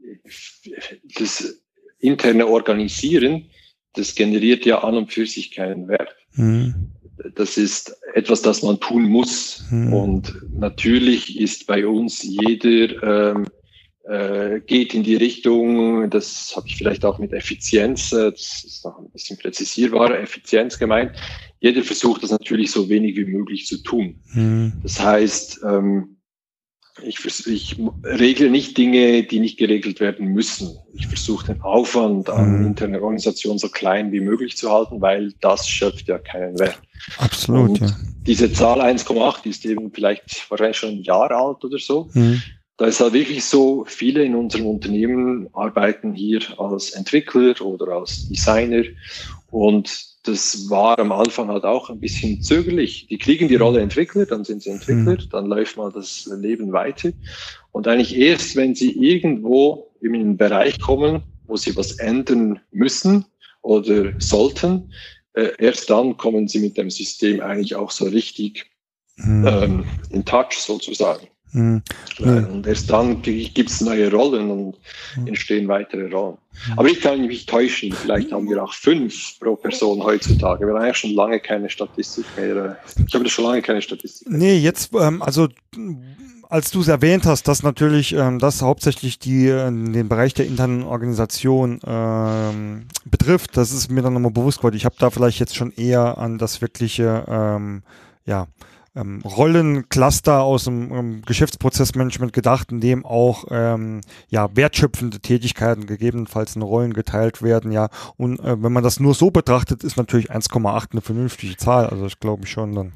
das interne Organisieren, das generiert ja an und für sich keinen Wert. Mhm. Das ist etwas, das man tun muss. Mhm. Und natürlich ist bei uns jeder ähm, äh, geht in die Richtung, das habe ich vielleicht auch mit Effizienz, äh, das ist noch ein bisschen präzisierbarer, Effizienz gemeint. Jeder versucht das natürlich so wenig wie möglich zu tun. Mhm. Das heißt, ähm, ich, ich regle nicht Dinge, die nicht geregelt werden müssen. Ich versuche den Aufwand an mhm. interner Organisation so klein wie möglich zu halten, weil das schöpft ja keinen Wert. Absolut. Und ja. Diese Zahl 1,8 ist eben vielleicht wahrscheinlich schon ein Jahr alt oder so. Mhm. Da ist halt wirklich so, viele in unserem Unternehmen arbeiten hier als Entwickler oder als Designer und das war am Anfang halt auch ein bisschen zögerlich. Die kriegen die Rolle Entwickler, dann sind sie Entwickler, mhm. dann läuft mal das Leben weiter. Und eigentlich erst, wenn sie irgendwo in einen Bereich kommen, wo sie was ändern müssen oder sollten, äh, erst dann kommen sie mit dem System eigentlich auch so richtig mhm. ähm, in Touch sozusagen. Mhm. Und erst dann gibt es neue Rollen und mhm. entstehen weitere Rollen. Aber ich kann mich täuschen, vielleicht haben wir auch fünf pro Person heutzutage. Wir haben eigentlich schon lange keine Statistik mehr. Ich habe schon lange keine Statistik mehr. Nee, jetzt, ähm, also als du es erwähnt hast, dass natürlich ähm, das hauptsächlich die, äh, den Bereich der internen Organisation ähm, betrifft, das ist mir dann nochmal bewusst geworden. Ich habe da vielleicht jetzt schon eher an das wirkliche, ähm, ja, ähm, Rollencluster aus dem ähm, Geschäftsprozessmanagement gedacht, in dem auch ähm, ja wertschöpfende Tätigkeiten gegebenenfalls in Rollen geteilt werden, ja. Und äh, wenn man das nur so betrachtet, ist natürlich 1,8 eine vernünftige Zahl. Also ich glaube schon dann.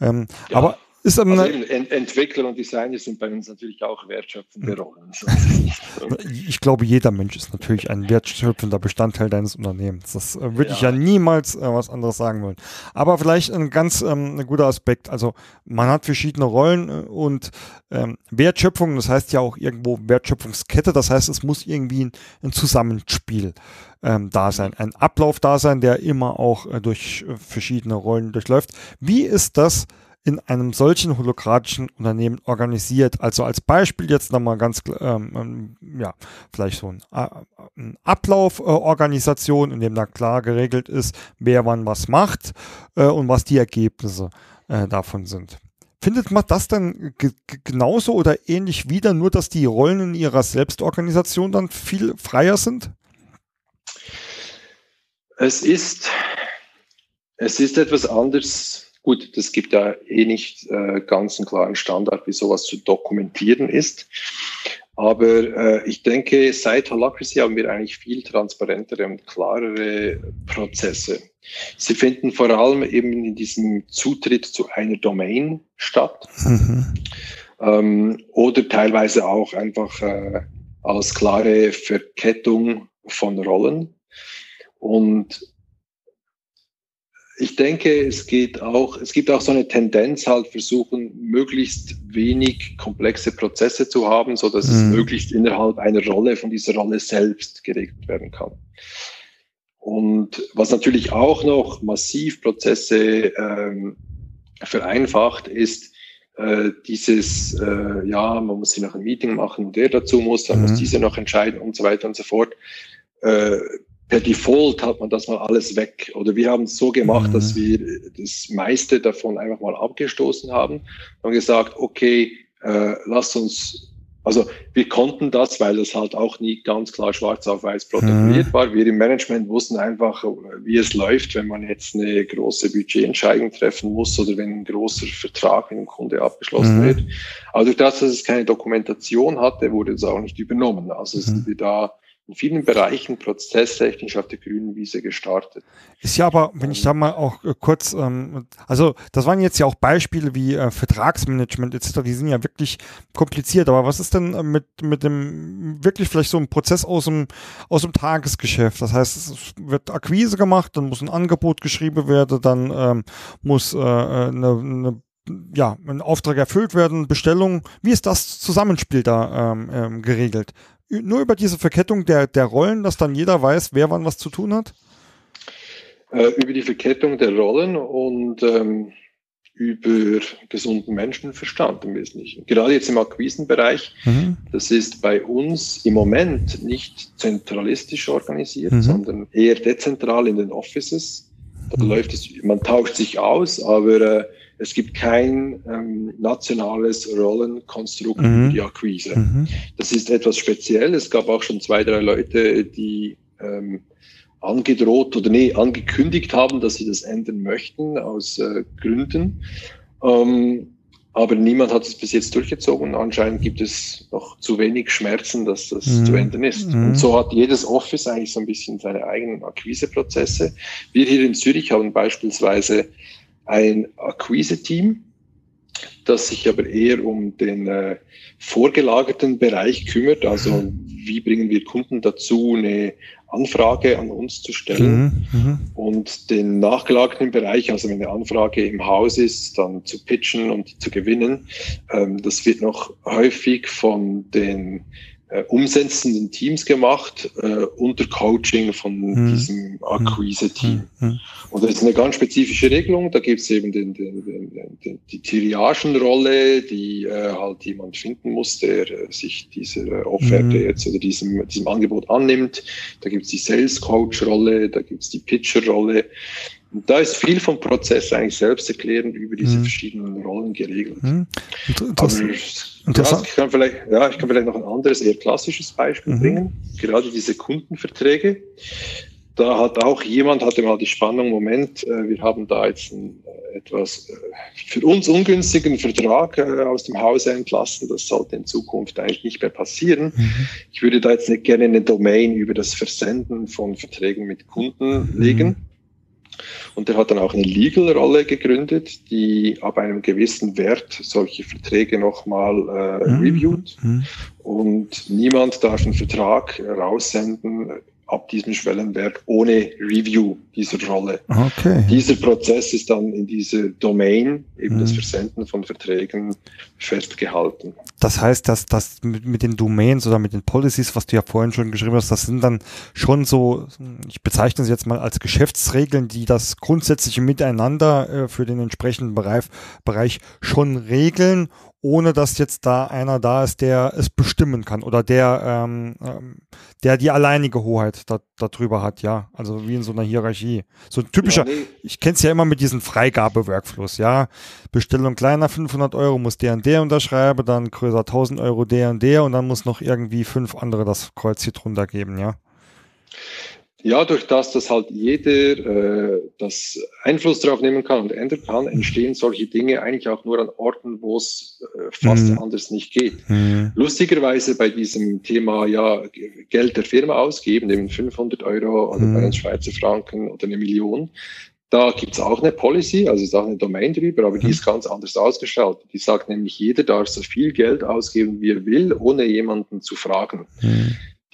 Ähm, ja. Aber Ist also Ent Entwickler und Designer sind bei uns natürlich auch wertschöpfende Rollen. ich glaube, jeder Mensch ist natürlich ein wertschöpfender Bestandteil deines Unternehmens. Das äh, würde ja. ich ja niemals äh, was anderes sagen wollen. Aber vielleicht ein ganz ähm, ein guter Aspekt. Also man hat verschiedene Rollen äh, und ähm, Wertschöpfung, das heißt ja auch irgendwo Wertschöpfungskette. Das heißt, es muss irgendwie ein, ein Zusammenspiel ähm, da sein, ein Ablauf da sein, der immer auch äh, durch äh, verschiedene Rollen durchläuft. Wie ist das? In einem solchen holokratischen Unternehmen organisiert. Also als Beispiel jetzt nochmal ganz, ähm, ähm, ja, vielleicht so ein, äh, ein Ablauforganisation, äh, in dem da klar geregelt ist, wer wann was macht äh, und was die Ergebnisse äh, davon sind. Findet man das dann genauso oder ähnlich wieder, nur dass die Rollen in ihrer Selbstorganisation dann viel freier sind? Es ist, es ist etwas anders Gut, das gibt ja eh nicht äh, ganz einen klaren Standard, wie sowas zu dokumentieren ist. Aber äh, ich denke, seit Holacracy haben wir eigentlich viel transparentere und klarere Prozesse. Sie finden vor allem eben in diesem Zutritt zu einer Domain statt. Mhm. Ähm, oder teilweise auch einfach äh, als klare Verkettung von Rollen. Und ich denke, es geht auch, es gibt auch so eine Tendenz, halt versuchen, möglichst wenig komplexe Prozesse zu haben, so dass mhm. es möglichst innerhalb einer Rolle von dieser Rolle selbst geregelt werden kann. Und was natürlich auch noch massiv Prozesse ähm, vereinfacht, ist äh, dieses, äh, ja, man muss hier noch ein Meeting machen, der dazu muss, dann mhm. muss dieser noch entscheiden und so weiter und so fort. Äh, per Default hat man das mal alles weg. Oder wir haben es so gemacht, mhm. dass wir das meiste davon einfach mal abgestoßen haben und gesagt, okay, äh, lass uns, also wir konnten das, weil es halt auch nie ganz klar schwarz auf weiß protokolliert mhm. war. Wir im Management wussten einfach, wie es läuft, wenn man jetzt eine große Budgetentscheidung treffen muss oder wenn ein großer Vertrag mit dem Kunde abgeschlossen mhm. wird. Aber durch das, dass es keine Dokumentation hatte, wurde es auch nicht übernommen. Also sind wir da in vielen Bereichen prozesstechnisch auf der grünen Wiese gestartet. Ist ja aber, wenn ich da mal auch äh, kurz, ähm, also das waren jetzt ja auch Beispiele wie äh, Vertragsmanagement etc., die sind ja wirklich kompliziert, aber was ist denn äh, mit, mit dem, wirklich vielleicht so ein Prozess aus dem, aus dem Tagesgeschäft? Das heißt, es wird Akquise gemacht, dann muss ein Angebot geschrieben werden, dann ähm, muss äh, eine, äh, eine ja, ein Auftrag erfüllt werden, Bestellung. Wie ist das Zusammenspiel da ähm, ähm, geregelt? Nur über diese Verkettung der, der Rollen, dass dann jeder weiß, wer wann was zu tun hat? Äh, über die Verkettung der Rollen und ähm, über gesunden Menschenverstand im Wesentlichen. Gerade jetzt im Akquisenbereich, mhm. das ist bei uns im Moment nicht zentralistisch organisiert, mhm. sondern eher dezentral in den Offices. Da mhm. läuft es, man tauscht sich aus, aber äh, es gibt kein ähm, nationales Rollenkonstrukt mhm. für die Akquise. Mhm. Das ist etwas speziell. Es gab auch schon zwei, drei Leute, die ähm, angedroht oder nee, angekündigt haben, dass sie das ändern möchten aus äh, Gründen. Ähm, aber niemand hat es bis jetzt durchgezogen. Anscheinend gibt es noch zu wenig Schmerzen, dass das mhm. zu ändern ist. Mhm. Und so hat jedes Office eigentlich so ein bisschen seine eigenen Akquiseprozesse. Wir hier in Zürich haben beispielsweise ein Akquise-Team, das sich aber eher um den äh, vorgelagerten Bereich kümmert. Also wie bringen wir Kunden dazu, eine Anfrage an uns zu stellen mhm, mhm, und den nachgelagerten Bereich, also wenn eine Anfrage im Haus ist, dann zu pitchen und zu gewinnen. Ähm, das wird noch häufig von den umsetzenden Teams gemacht äh, unter Coaching von mhm. diesem Akquise-Team. Mhm. mhm. Und das ist eine ganz spezifische Regelung. Da gibt es eben den, den, den, den, die Triagenrolle, die äh, halt jemand finden muss, der äh, sich dieser Offerte mhm. jetzt oder diesem, diesem Angebot annimmt. Da gibt es die Sales-Coach-Rolle, da gibt es die Pitcher-Rolle. Und da ist viel vom Prozess eigentlich selbst erklärend über diese mhm. verschiedenen Rollen geregelt. Aber, ja, ich kann vielleicht, ja, ich kann vielleicht noch ein anderes, eher klassisches Beispiel mhm. bringen. Gerade diese Kundenverträge. Da hat auch jemand, hatte mal die Spannung, Moment, äh, wir haben da jetzt einen äh, etwas äh, für uns ungünstigen Vertrag aus dem Hause entlassen. Das sollte in Zukunft eigentlich nicht mehr passieren. Mhm. Ich würde da jetzt nicht gerne eine Domain über das Versenden von Verträgen mit Kunden mhm. Und der hat dann auch eine Legal-Rolle gegründet, die ab einem gewissen Wert solche Verträge nochmal äh, mhm. reviewt. Mhm. Und niemand darf einen Vertrag raussenden, ab diesem Schwellenwert ohne Review dieser Rolle. Okay. Dieser Prozess ist dann in dieser Domain, eben mhm. das Versenden von Verträgen, festgehalten. Das heißt, dass das mit, mit, den Domains oder mit den Policies, was du ja vorhin schon geschrieben hast, das sind dann schon so, ich bezeichne sie jetzt mal als Geschäftsregeln, die das grundsätzliche Miteinander äh, für den entsprechenden Bereich, Bereich schon regeln ohne dass jetzt da einer da ist, der es bestimmen kann oder der, ähm, ähm, der die alleinige Hoheit da, darüber hat, ja. Also wie in so einer Hierarchie. So ein typischer, ja, nee. ich kenne es ja immer mit diesen Freigabe-Workflows, ja. Bestellung kleiner 500 Euro muss der und der unterschreiben, dann größer 1000 Euro der und der und dann muss noch irgendwie fünf andere das Kreuz hier drunter geben, ja. Ja, durch das, dass halt jeder äh, das Einfluss darauf nehmen kann und ändern kann, entstehen solche Dinge eigentlich auch nur an Orten, wo es äh, fast mhm. anders nicht geht. Mhm. Lustigerweise bei diesem Thema, ja, Geld der Firma ausgeben, eben 500 Euro oder mhm. bei den Schweizer Franken oder eine Million, da gibt's auch eine Policy, also ist auch eine Domain drüber, aber die mhm. ist ganz anders ausgestaltet. Die sagt nämlich, jeder darf so viel Geld ausgeben, wie er will, ohne jemanden zu fragen.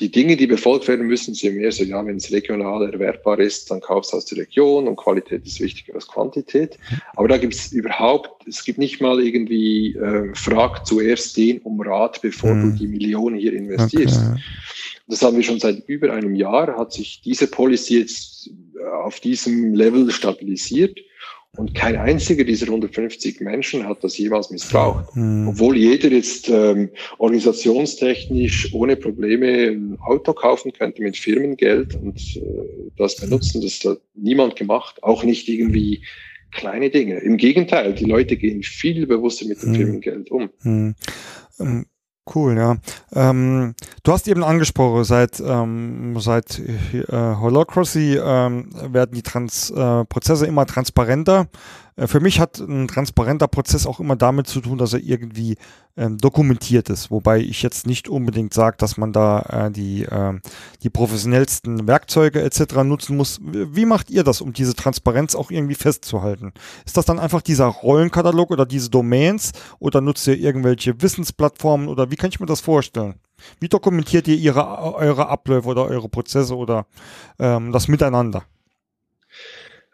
Die Dinge, die befolgt werden müssen, sind mehr so, ja, wenn es regional erwerbbar ist, dann kaufst du aus der Region und Qualität ist wichtiger als Quantität. Aber da gibt es überhaupt, es gibt nicht mal irgendwie, äh, frag zuerst den um Rat, bevor mhm. du die Millionen hier investierst. Okay. Das haben wir schon seit über einem Jahr, hat sich diese Policy jetzt äh, auf diesem Level stabilisiert. Und kein einziger dieser 150 Menschen hat das jemals missbraucht. Mhm. Obwohl jeder jetzt ähm, organisationstechnisch ohne Probleme ein Auto kaufen könnte mit Firmengeld und äh, das benutzen, das hat niemand gemacht. Auch nicht irgendwie kleine Dinge. Im Gegenteil, die Leute gehen viel bewusster mit dem mhm. Firmengeld um. Mhm. Cool, ja. Ähm, du hast eben angesprochen, seit, ähm, seit äh, Holacracy ähm, werden die Trans, äh, Prozesse immer transparenter. Äh, für mich hat ein transparenter Prozess auch immer damit zu tun, dass er irgendwie ähm, dokumentiert ist. Wobei ich jetzt nicht unbedingt sage, dass man da äh, die, äh, die professionellsten Werkzeuge etc. nutzen muss. Wie macht ihr das, um diese Transparenz auch irgendwie festzuhalten? Ist das dann einfach dieser Rollenkatalog oder diese Domains oder nutzt ihr irgendwelche Wissensplattformen oder wie kann ich mir das vorstellen? Wie dokumentiert ihr ihre, eure Abläufe oder eure Prozesse oder ähm, das Miteinander?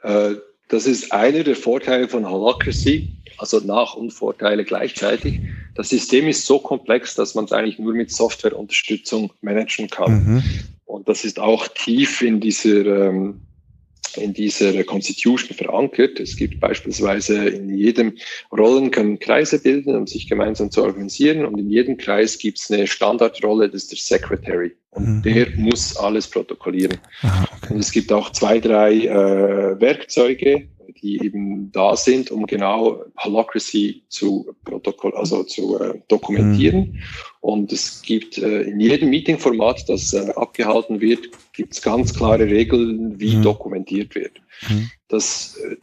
Äh, das ist einer der Vorteile von Holacracy, also Nach- und Vorteile gleichzeitig. Das System ist so komplex, dass man es eigentlich nur mit Softwareunterstützung managen kann. Mhm. Und das ist auch tief in dieser ähm, in dieser Constitution verankert. Es gibt beispielsweise in jedem Rollen können Kreise bilden, um sich gemeinsam zu organisieren. Und in jedem Kreis gibt es eine Standardrolle, das ist der Secretary. Und mhm. der muss alles protokollieren. Aha, okay. Und es gibt auch zwei, drei äh, Werkzeuge, die eben da sind, um genau Holacracy zu Protokoll, also zu äh, dokumentieren. Mhm. Und es gibt äh, in jedem Meeting-Format, das äh, abgehalten wird, gibt es ganz klare Regeln, wie mhm. dokumentiert wird. Mhm. Das äh,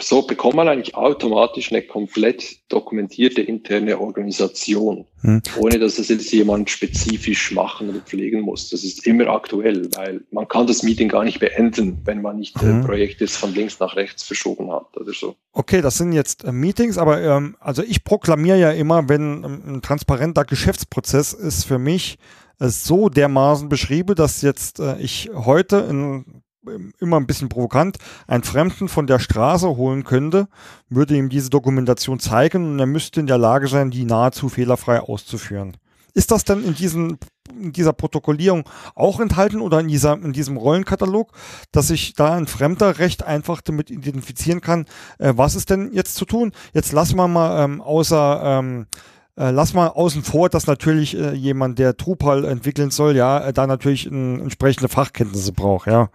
so bekommt man eigentlich automatisch eine komplett dokumentierte interne Organisation, hm. ohne dass es jetzt jemand spezifisch machen oder pflegen muss. Das ist immer aktuell, weil man kann das Meeting gar nicht beenden, wenn man nicht hm. äh, Projekte von links nach rechts verschoben hat oder so. Okay, das sind jetzt äh, Meetings, aber ähm, also ich proklamiere ja immer, wenn ähm, ein transparenter Geschäftsprozess ist für mich äh, so dermaßen beschrieben, dass jetzt äh, ich heute in immer ein bisschen provokant, einen Fremden von der Straße holen könnte, würde ihm diese Dokumentation zeigen und er müsste in der Lage sein, die nahezu fehlerfrei auszuführen. Ist das denn in, diesen, in dieser Protokollierung auch enthalten oder in, dieser, in diesem Rollenkatalog, dass ich da ein Fremder recht einfach damit identifizieren kann, äh, was ist denn jetzt zu tun? Jetzt lassen wir mal ähm, außer ähm, äh, lass mal außen vor, dass natürlich äh, jemand, der Drupal entwickeln soll, ja, äh, da natürlich entsprechende Fachkenntnisse braucht, ja.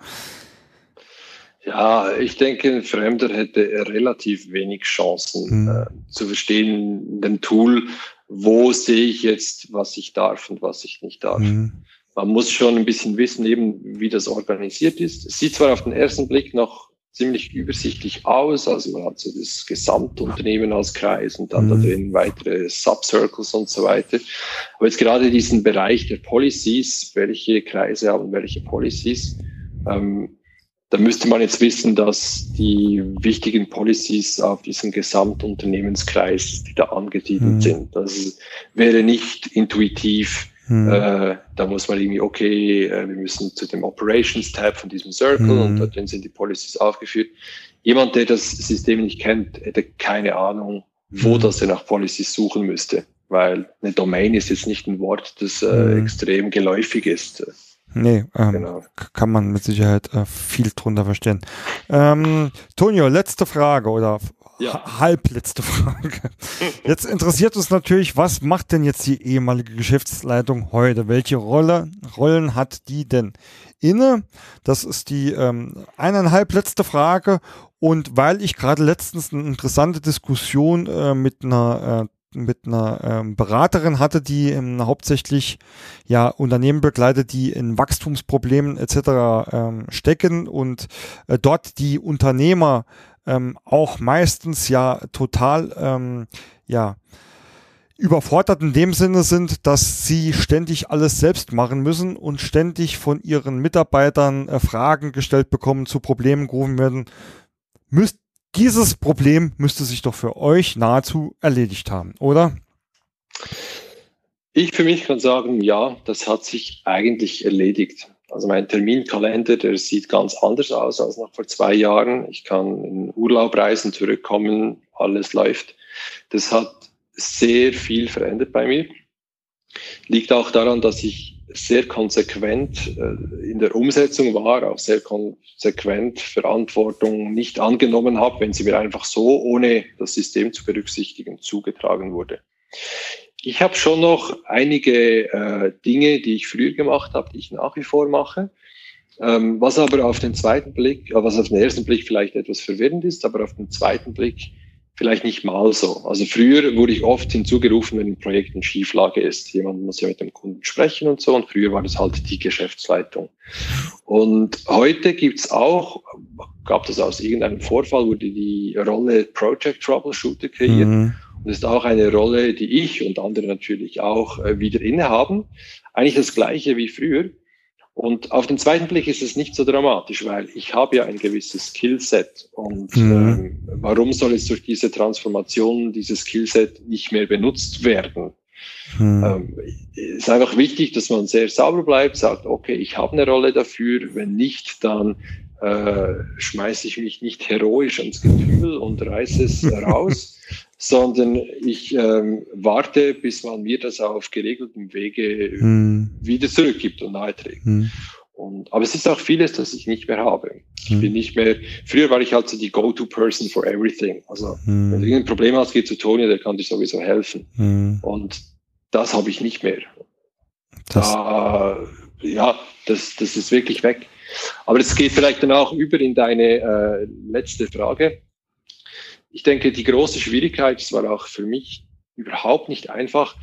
Ja, ich denke, ein Fremder hätte relativ wenig Chancen mhm. äh, zu verstehen, dem Tool, wo sehe ich jetzt, was ich darf und was ich nicht darf. Mhm. Man muss schon ein bisschen wissen, eben wie das organisiert ist. Es sieht zwar auf den ersten Blick noch ziemlich übersichtlich aus. Also man hat so das Gesamtunternehmen als Kreis und dann mhm. da drin weitere Subcircles und so weiter. Aber jetzt gerade diesen Bereich der Policies, welche Kreise haben welche Policies, ähm, da müsste man jetzt wissen, dass die wichtigen Policies auf diesem Gesamtunternehmenskreis, die da angesiedelt mhm. sind, das wäre nicht intuitiv. Mhm. Äh, da muss man irgendwie, okay, äh, wir müssen zu dem Operations-Tab von diesem Circle mhm. und dort sind die Policies aufgeführt. Jemand, der das System nicht kennt, hätte keine Ahnung, wo mhm. das er nach Policies suchen müsste, weil eine Domain ist jetzt nicht ein Wort, das äh, mhm. extrem geläufig ist. Nee, ähm, genau. kann man mit Sicherheit äh, viel drunter verstehen. Ähm, Tonio, letzte Frage oder ja. halbletzte Frage. Jetzt interessiert uns natürlich, was macht denn jetzt die ehemalige Geschäftsleitung heute? Welche Rolle, Rollen hat die denn inne? Das ist die ähm, eineinhalb letzte Frage. Und weil ich gerade letztens eine interessante Diskussion äh, mit einer äh, mit einer ähm, Beraterin hatte, die ähm, hauptsächlich ja Unternehmen begleitet, die in Wachstumsproblemen etc. Ähm, stecken und äh, dort die Unternehmer ähm, auch meistens ja total ähm, ja überfordert in dem Sinne sind, dass sie ständig alles selbst machen müssen und ständig von ihren Mitarbeitern äh, Fragen gestellt bekommen, zu Problemen gerufen werden. Müsst, dieses Problem müsste sich doch für euch nahezu erledigt haben, oder? Ich für mich kann sagen, ja, das hat sich eigentlich erledigt. Also mein Terminkalender, der sieht ganz anders aus als noch vor zwei Jahren. Ich kann in Urlaub reisen, zurückkommen, alles läuft. Das hat sehr viel verändert bei mir. Liegt auch daran, dass ich sehr konsequent äh, in der Umsetzung war, auch sehr konsequent Verantwortung nicht angenommen habe, wenn sie mir einfach so, ohne das System zu berücksichtigen, zugetragen wurde. Ich habe schon noch einige äh, Dinge, die ich früher gemacht habe, die ich nach wie vor mache. Ähm, was aber auf den zweiten Blick, äh, was auf den ersten Blick vielleicht etwas verwirrend ist, aber auf den zweiten Blick vielleicht nicht mal so. Also früher wurde ich oft hinzugerufen, wenn ein Projekt in Schieflage ist. Jemand muss ja mit dem Kunden sprechen und so. Und früher war das halt die Geschäftsleitung. Und heute gibt's auch, gab das aus irgendeinem Vorfall, wurde die Rolle Project Troubleshooter kreiert. Mhm. Und das ist auch eine Rolle, die ich und andere natürlich auch äh, wieder innehaben. Eigentlich das gleiche wie früher. Und auf den zweiten Blick ist es nicht so dramatisch, weil ich habe ja ein gewisses Skillset. Und mhm. ähm, warum soll es durch diese Transformation dieses Skillset nicht mehr benutzt werden? Mhm. Ähm, ist einfach wichtig, dass man sehr sauber bleibt, sagt, okay, ich habe eine Rolle dafür. Wenn nicht, dann äh, schmeiße ich mich nicht heroisch ans Getümmel und reiße es raus sondern ich ähm, warte, bis man mir das auf geregeltem Wege hm. wieder zurückgibt und naheträgt. Hm. Und, aber es ist auch vieles, das ich nicht mehr habe. Ich hm. bin nicht mehr, früher war ich halt so die Go-To-Person for everything. Also, hm. wenn du irgendein Problem hast, geh zu Toni, der kann dir sowieso helfen. Hm. Und das habe ich nicht mehr. Das da, ja, das, das ist wirklich weg. Aber es geht vielleicht dann auch über in deine äh, letzte Frage ich denke, die große Schwierigkeit, das war auch für mich überhaupt nicht einfach,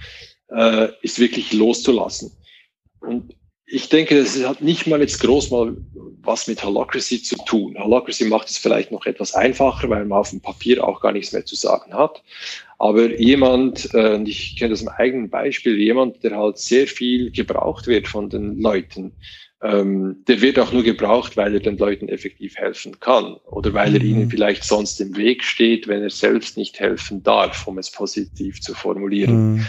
äh, ist wirklich loszulassen. Und ich denke, das hat nicht mal jetzt groß mal was mit Holacracy zu tun. Holacracy macht es vielleicht noch etwas einfacher, weil man auf dem Papier auch gar nichts mehr zu sagen hat. Aber jemand, äh, und ich kenne das im eigenen Beispiel, jemand, der halt sehr viel gebraucht wird von den Leuten, ähm, der wird auch nur gebraucht, weil er den Leuten effektiv helfen kann oder weil er mhm. ihnen vielleicht sonst im Weg steht, wenn er selbst nicht helfen darf, um es positiv zu formulieren. Mhm.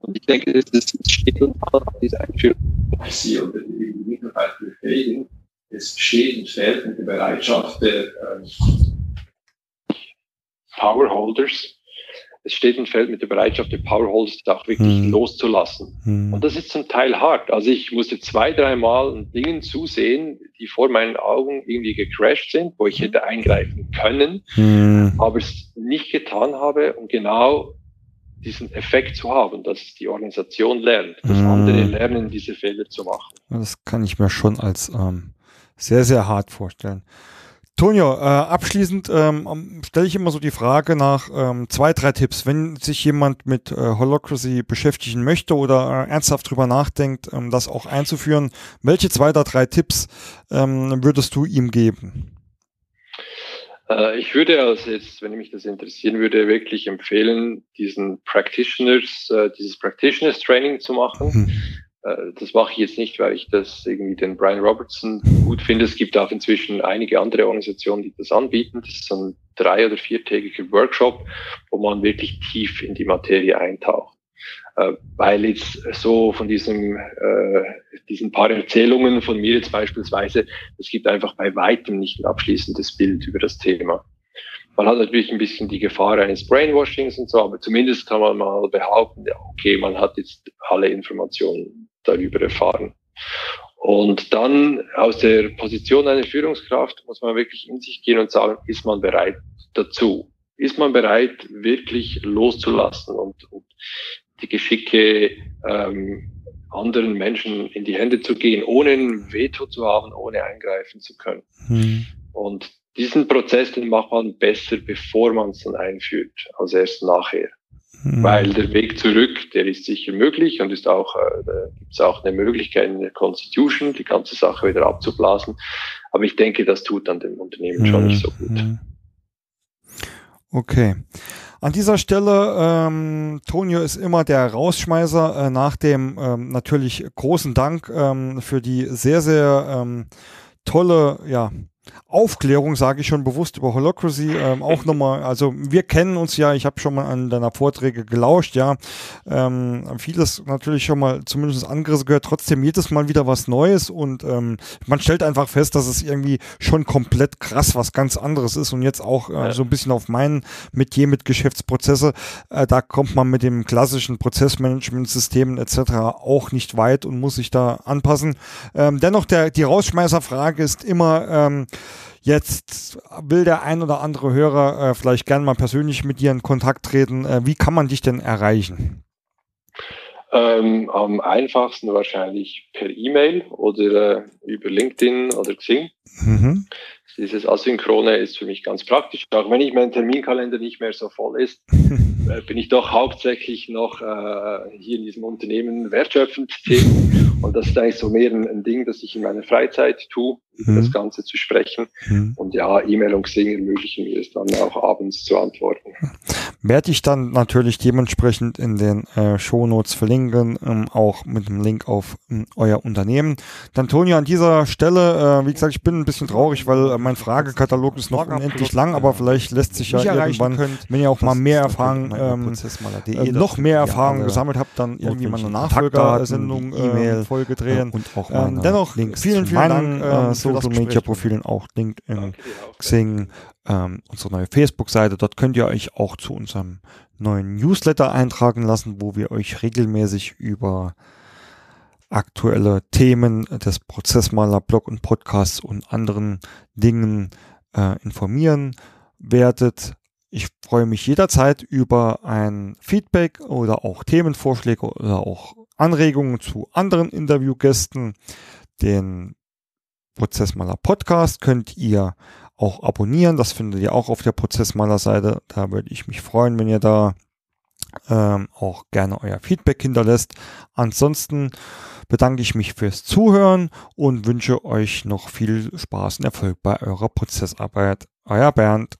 Und ich denke, das steht und fällt auf diese Einführung, Sie oder die Mitarbeiter befähigen. Es steht und fällt mit der Bereitschaft der ähm, Powerholders, es steht und fällt mit der Bereitschaft der Powerholders, auch wirklich hm. loszulassen. Hm. Und das ist zum Teil hart. Also ich musste zwei, dreimal Dingen zusehen, die vor meinen Augen irgendwie gecrashed sind, wo ich hätte eingreifen können, hm. aber es nicht getan habe, um genau diesen Effekt zu haben, dass die Organisation lernt, dass hm. andere lernen, diese Fehler zu machen. Das kann ich mir schon als ähm, sehr, sehr hart vorstellen. Tonio, äh, abschließend ähm, stelle ich immer so die Frage nach ähm, zwei, drei Tipps. Wenn sich jemand mit äh, Holocracy beschäftigen möchte oder äh, ernsthaft drüber nachdenkt, ähm, das auch einzuführen, welche zwei oder drei Tipps ähm, würdest du ihm geben? Äh, ich würde also jetzt, wenn mich das interessieren würde, wirklich empfehlen, diesen Practitioners, äh, dieses Practitioners Training zu machen. Hm äh, das mache ich jetzt nicht, weil ich das irgendwie den Brian Robertson gut finde. Es gibt auch inzwischen einige andere Organisationen, die das anbieten. Das ist so ein drei- oder viertägiger Workshop, wo man wirklich tief in die Materie eintaucht. Äh, weil jetzt so von diesem, äh, diesen paar Erzählungen von mir jetzt beispielsweise, es gibt einfach bei weitem nicht ein abschließendes Bild über das Thema. Man hat natürlich ein bisschen die Gefahr eines Brainwashings und so, aber zumindest kann man mal behaupten, ja, okay, man hat jetzt alle Informationen darüber erfahren. Und dann aus der Position einer Führungskraft muss man wirklich in sich gehen und sagen, ist man bereit dazu? Ist man bereit, wirklich loszulassen und, und die Geschicke ähm, anderen Menschen in die Hände zu gehen, ohne ein Veto zu haben, ohne eingreifen zu können? Hm. Und diesen Prozess, den macht man besser, bevor man es dann einführt, als erst nachher. Mhm. Weil der Weg zurück, der ist sicher möglich und ist auch, äh, gibt es auch eine Möglichkeit in der Constitution, die ganze Sache wieder abzublasen. Aber ich denke, das tut dann dem Unternehmen mhm. schon nicht so gut. Mhm. Okay. An dieser Stelle, ähm, Tonio ist immer der Rausschmeißer äh, nach dem ähm, natürlich großen Dank ähm, für die sehr, sehr ähm, tolle, ja, Aufklärung, sage ich schon bewusst über Holocracy, ähm, auch nochmal, also wir kennen uns ja, ich habe schon mal an deiner Vorträge gelauscht, ja, ähm, vieles natürlich schon mal zumindest angerissen gehört, trotzdem jedes Mal wieder was Neues und ähm, man stellt einfach fest, dass es irgendwie schon komplett krass was ganz anderes ist und jetzt auch äh, so ein bisschen auf mein Metier mit Geschäftsprozesse, äh, da kommt man mit dem klassischen Prozessmanagementsystemen etc. auch nicht weit und muss sich da anpassen. Ähm, dennoch, der, die Rausschmeißerfrage ist immer, ähm, Jetzt will der ein oder andere Hörer äh, vielleicht gerne mal persönlich mit dir in Kontakt treten. Äh, wie kann man dich denn erreichen? Ähm, am einfachsten wahrscheinlich per E-Mail oder äh, über LinkedIn oder Xing. Mhm. Dieses Asynchrone ist für mich ganz praktisch. Auch wenn ich mein Terminkalender nicht mehr so voll ist, äh, bin ich doch hauptsächlich noch äh, hier in diesem Unternehmen wertschöpfend tätig. Und das ist eigentlich so mehr ein, ein Ding, das ich in meiner Freizeit tue, über mhm. das Ganze zu sprechen. Mhm. Und ja, E-Mail und Xing ermöglichen mir es dann auch abends zu antworten. Werde ich dann natürlich dementsprechend in den äh, Shownotes verlinken, ähm, auch mit dem Link auf ähm, euer Unternehmen. Dann Toni, an dieser Stelle, äh, wie gesagt, ich bin ein bisschen traurig, weil äh, mein Fragekatalog ist noch unendlich lang, aber vielleicht lässt sich ja irgendwann, könnt, wenn ihr auch mal mehr Erfahrung, ähm, äh, noch mehr Erfahrung gesammelt habt, dann irgendwie mal eine Nachfolgersendung, E-Mail, Folge drehen. und auch ähm, dennoch Links vielen, vielen Dank äh, Social Media Profilen, auch LinkedIn, Xing, ähm, unsere neue Facebook-Seite. Dort könnt ihr euch auch zu unserem neuen Newsletter eintragen lassen, wo wir euch regelmäßig über aktuelle Themen des Prozessmaler Blog und Podcasts und anderen Dingen äh, informieren werdet. Ich freue mich jederzeit über ein Feedback oder auch Themenvorschläge oder auch Anregungen zu anderen Interviewgästen. Den Prozessmaler Podcast könnt ihr auch abonnieren. Das findet ihr auch auf der Prozessmaler Seite. Da würde ich mich freuen, wenn ihr da ähm, auch gerne euer Feedback hinterlässt. Ansonsten bedanke ich mich fürs Zuhören und wünsche euch noch viel Spaß und Erfolg bei eurer Prozessarbeit. Euer Bernd.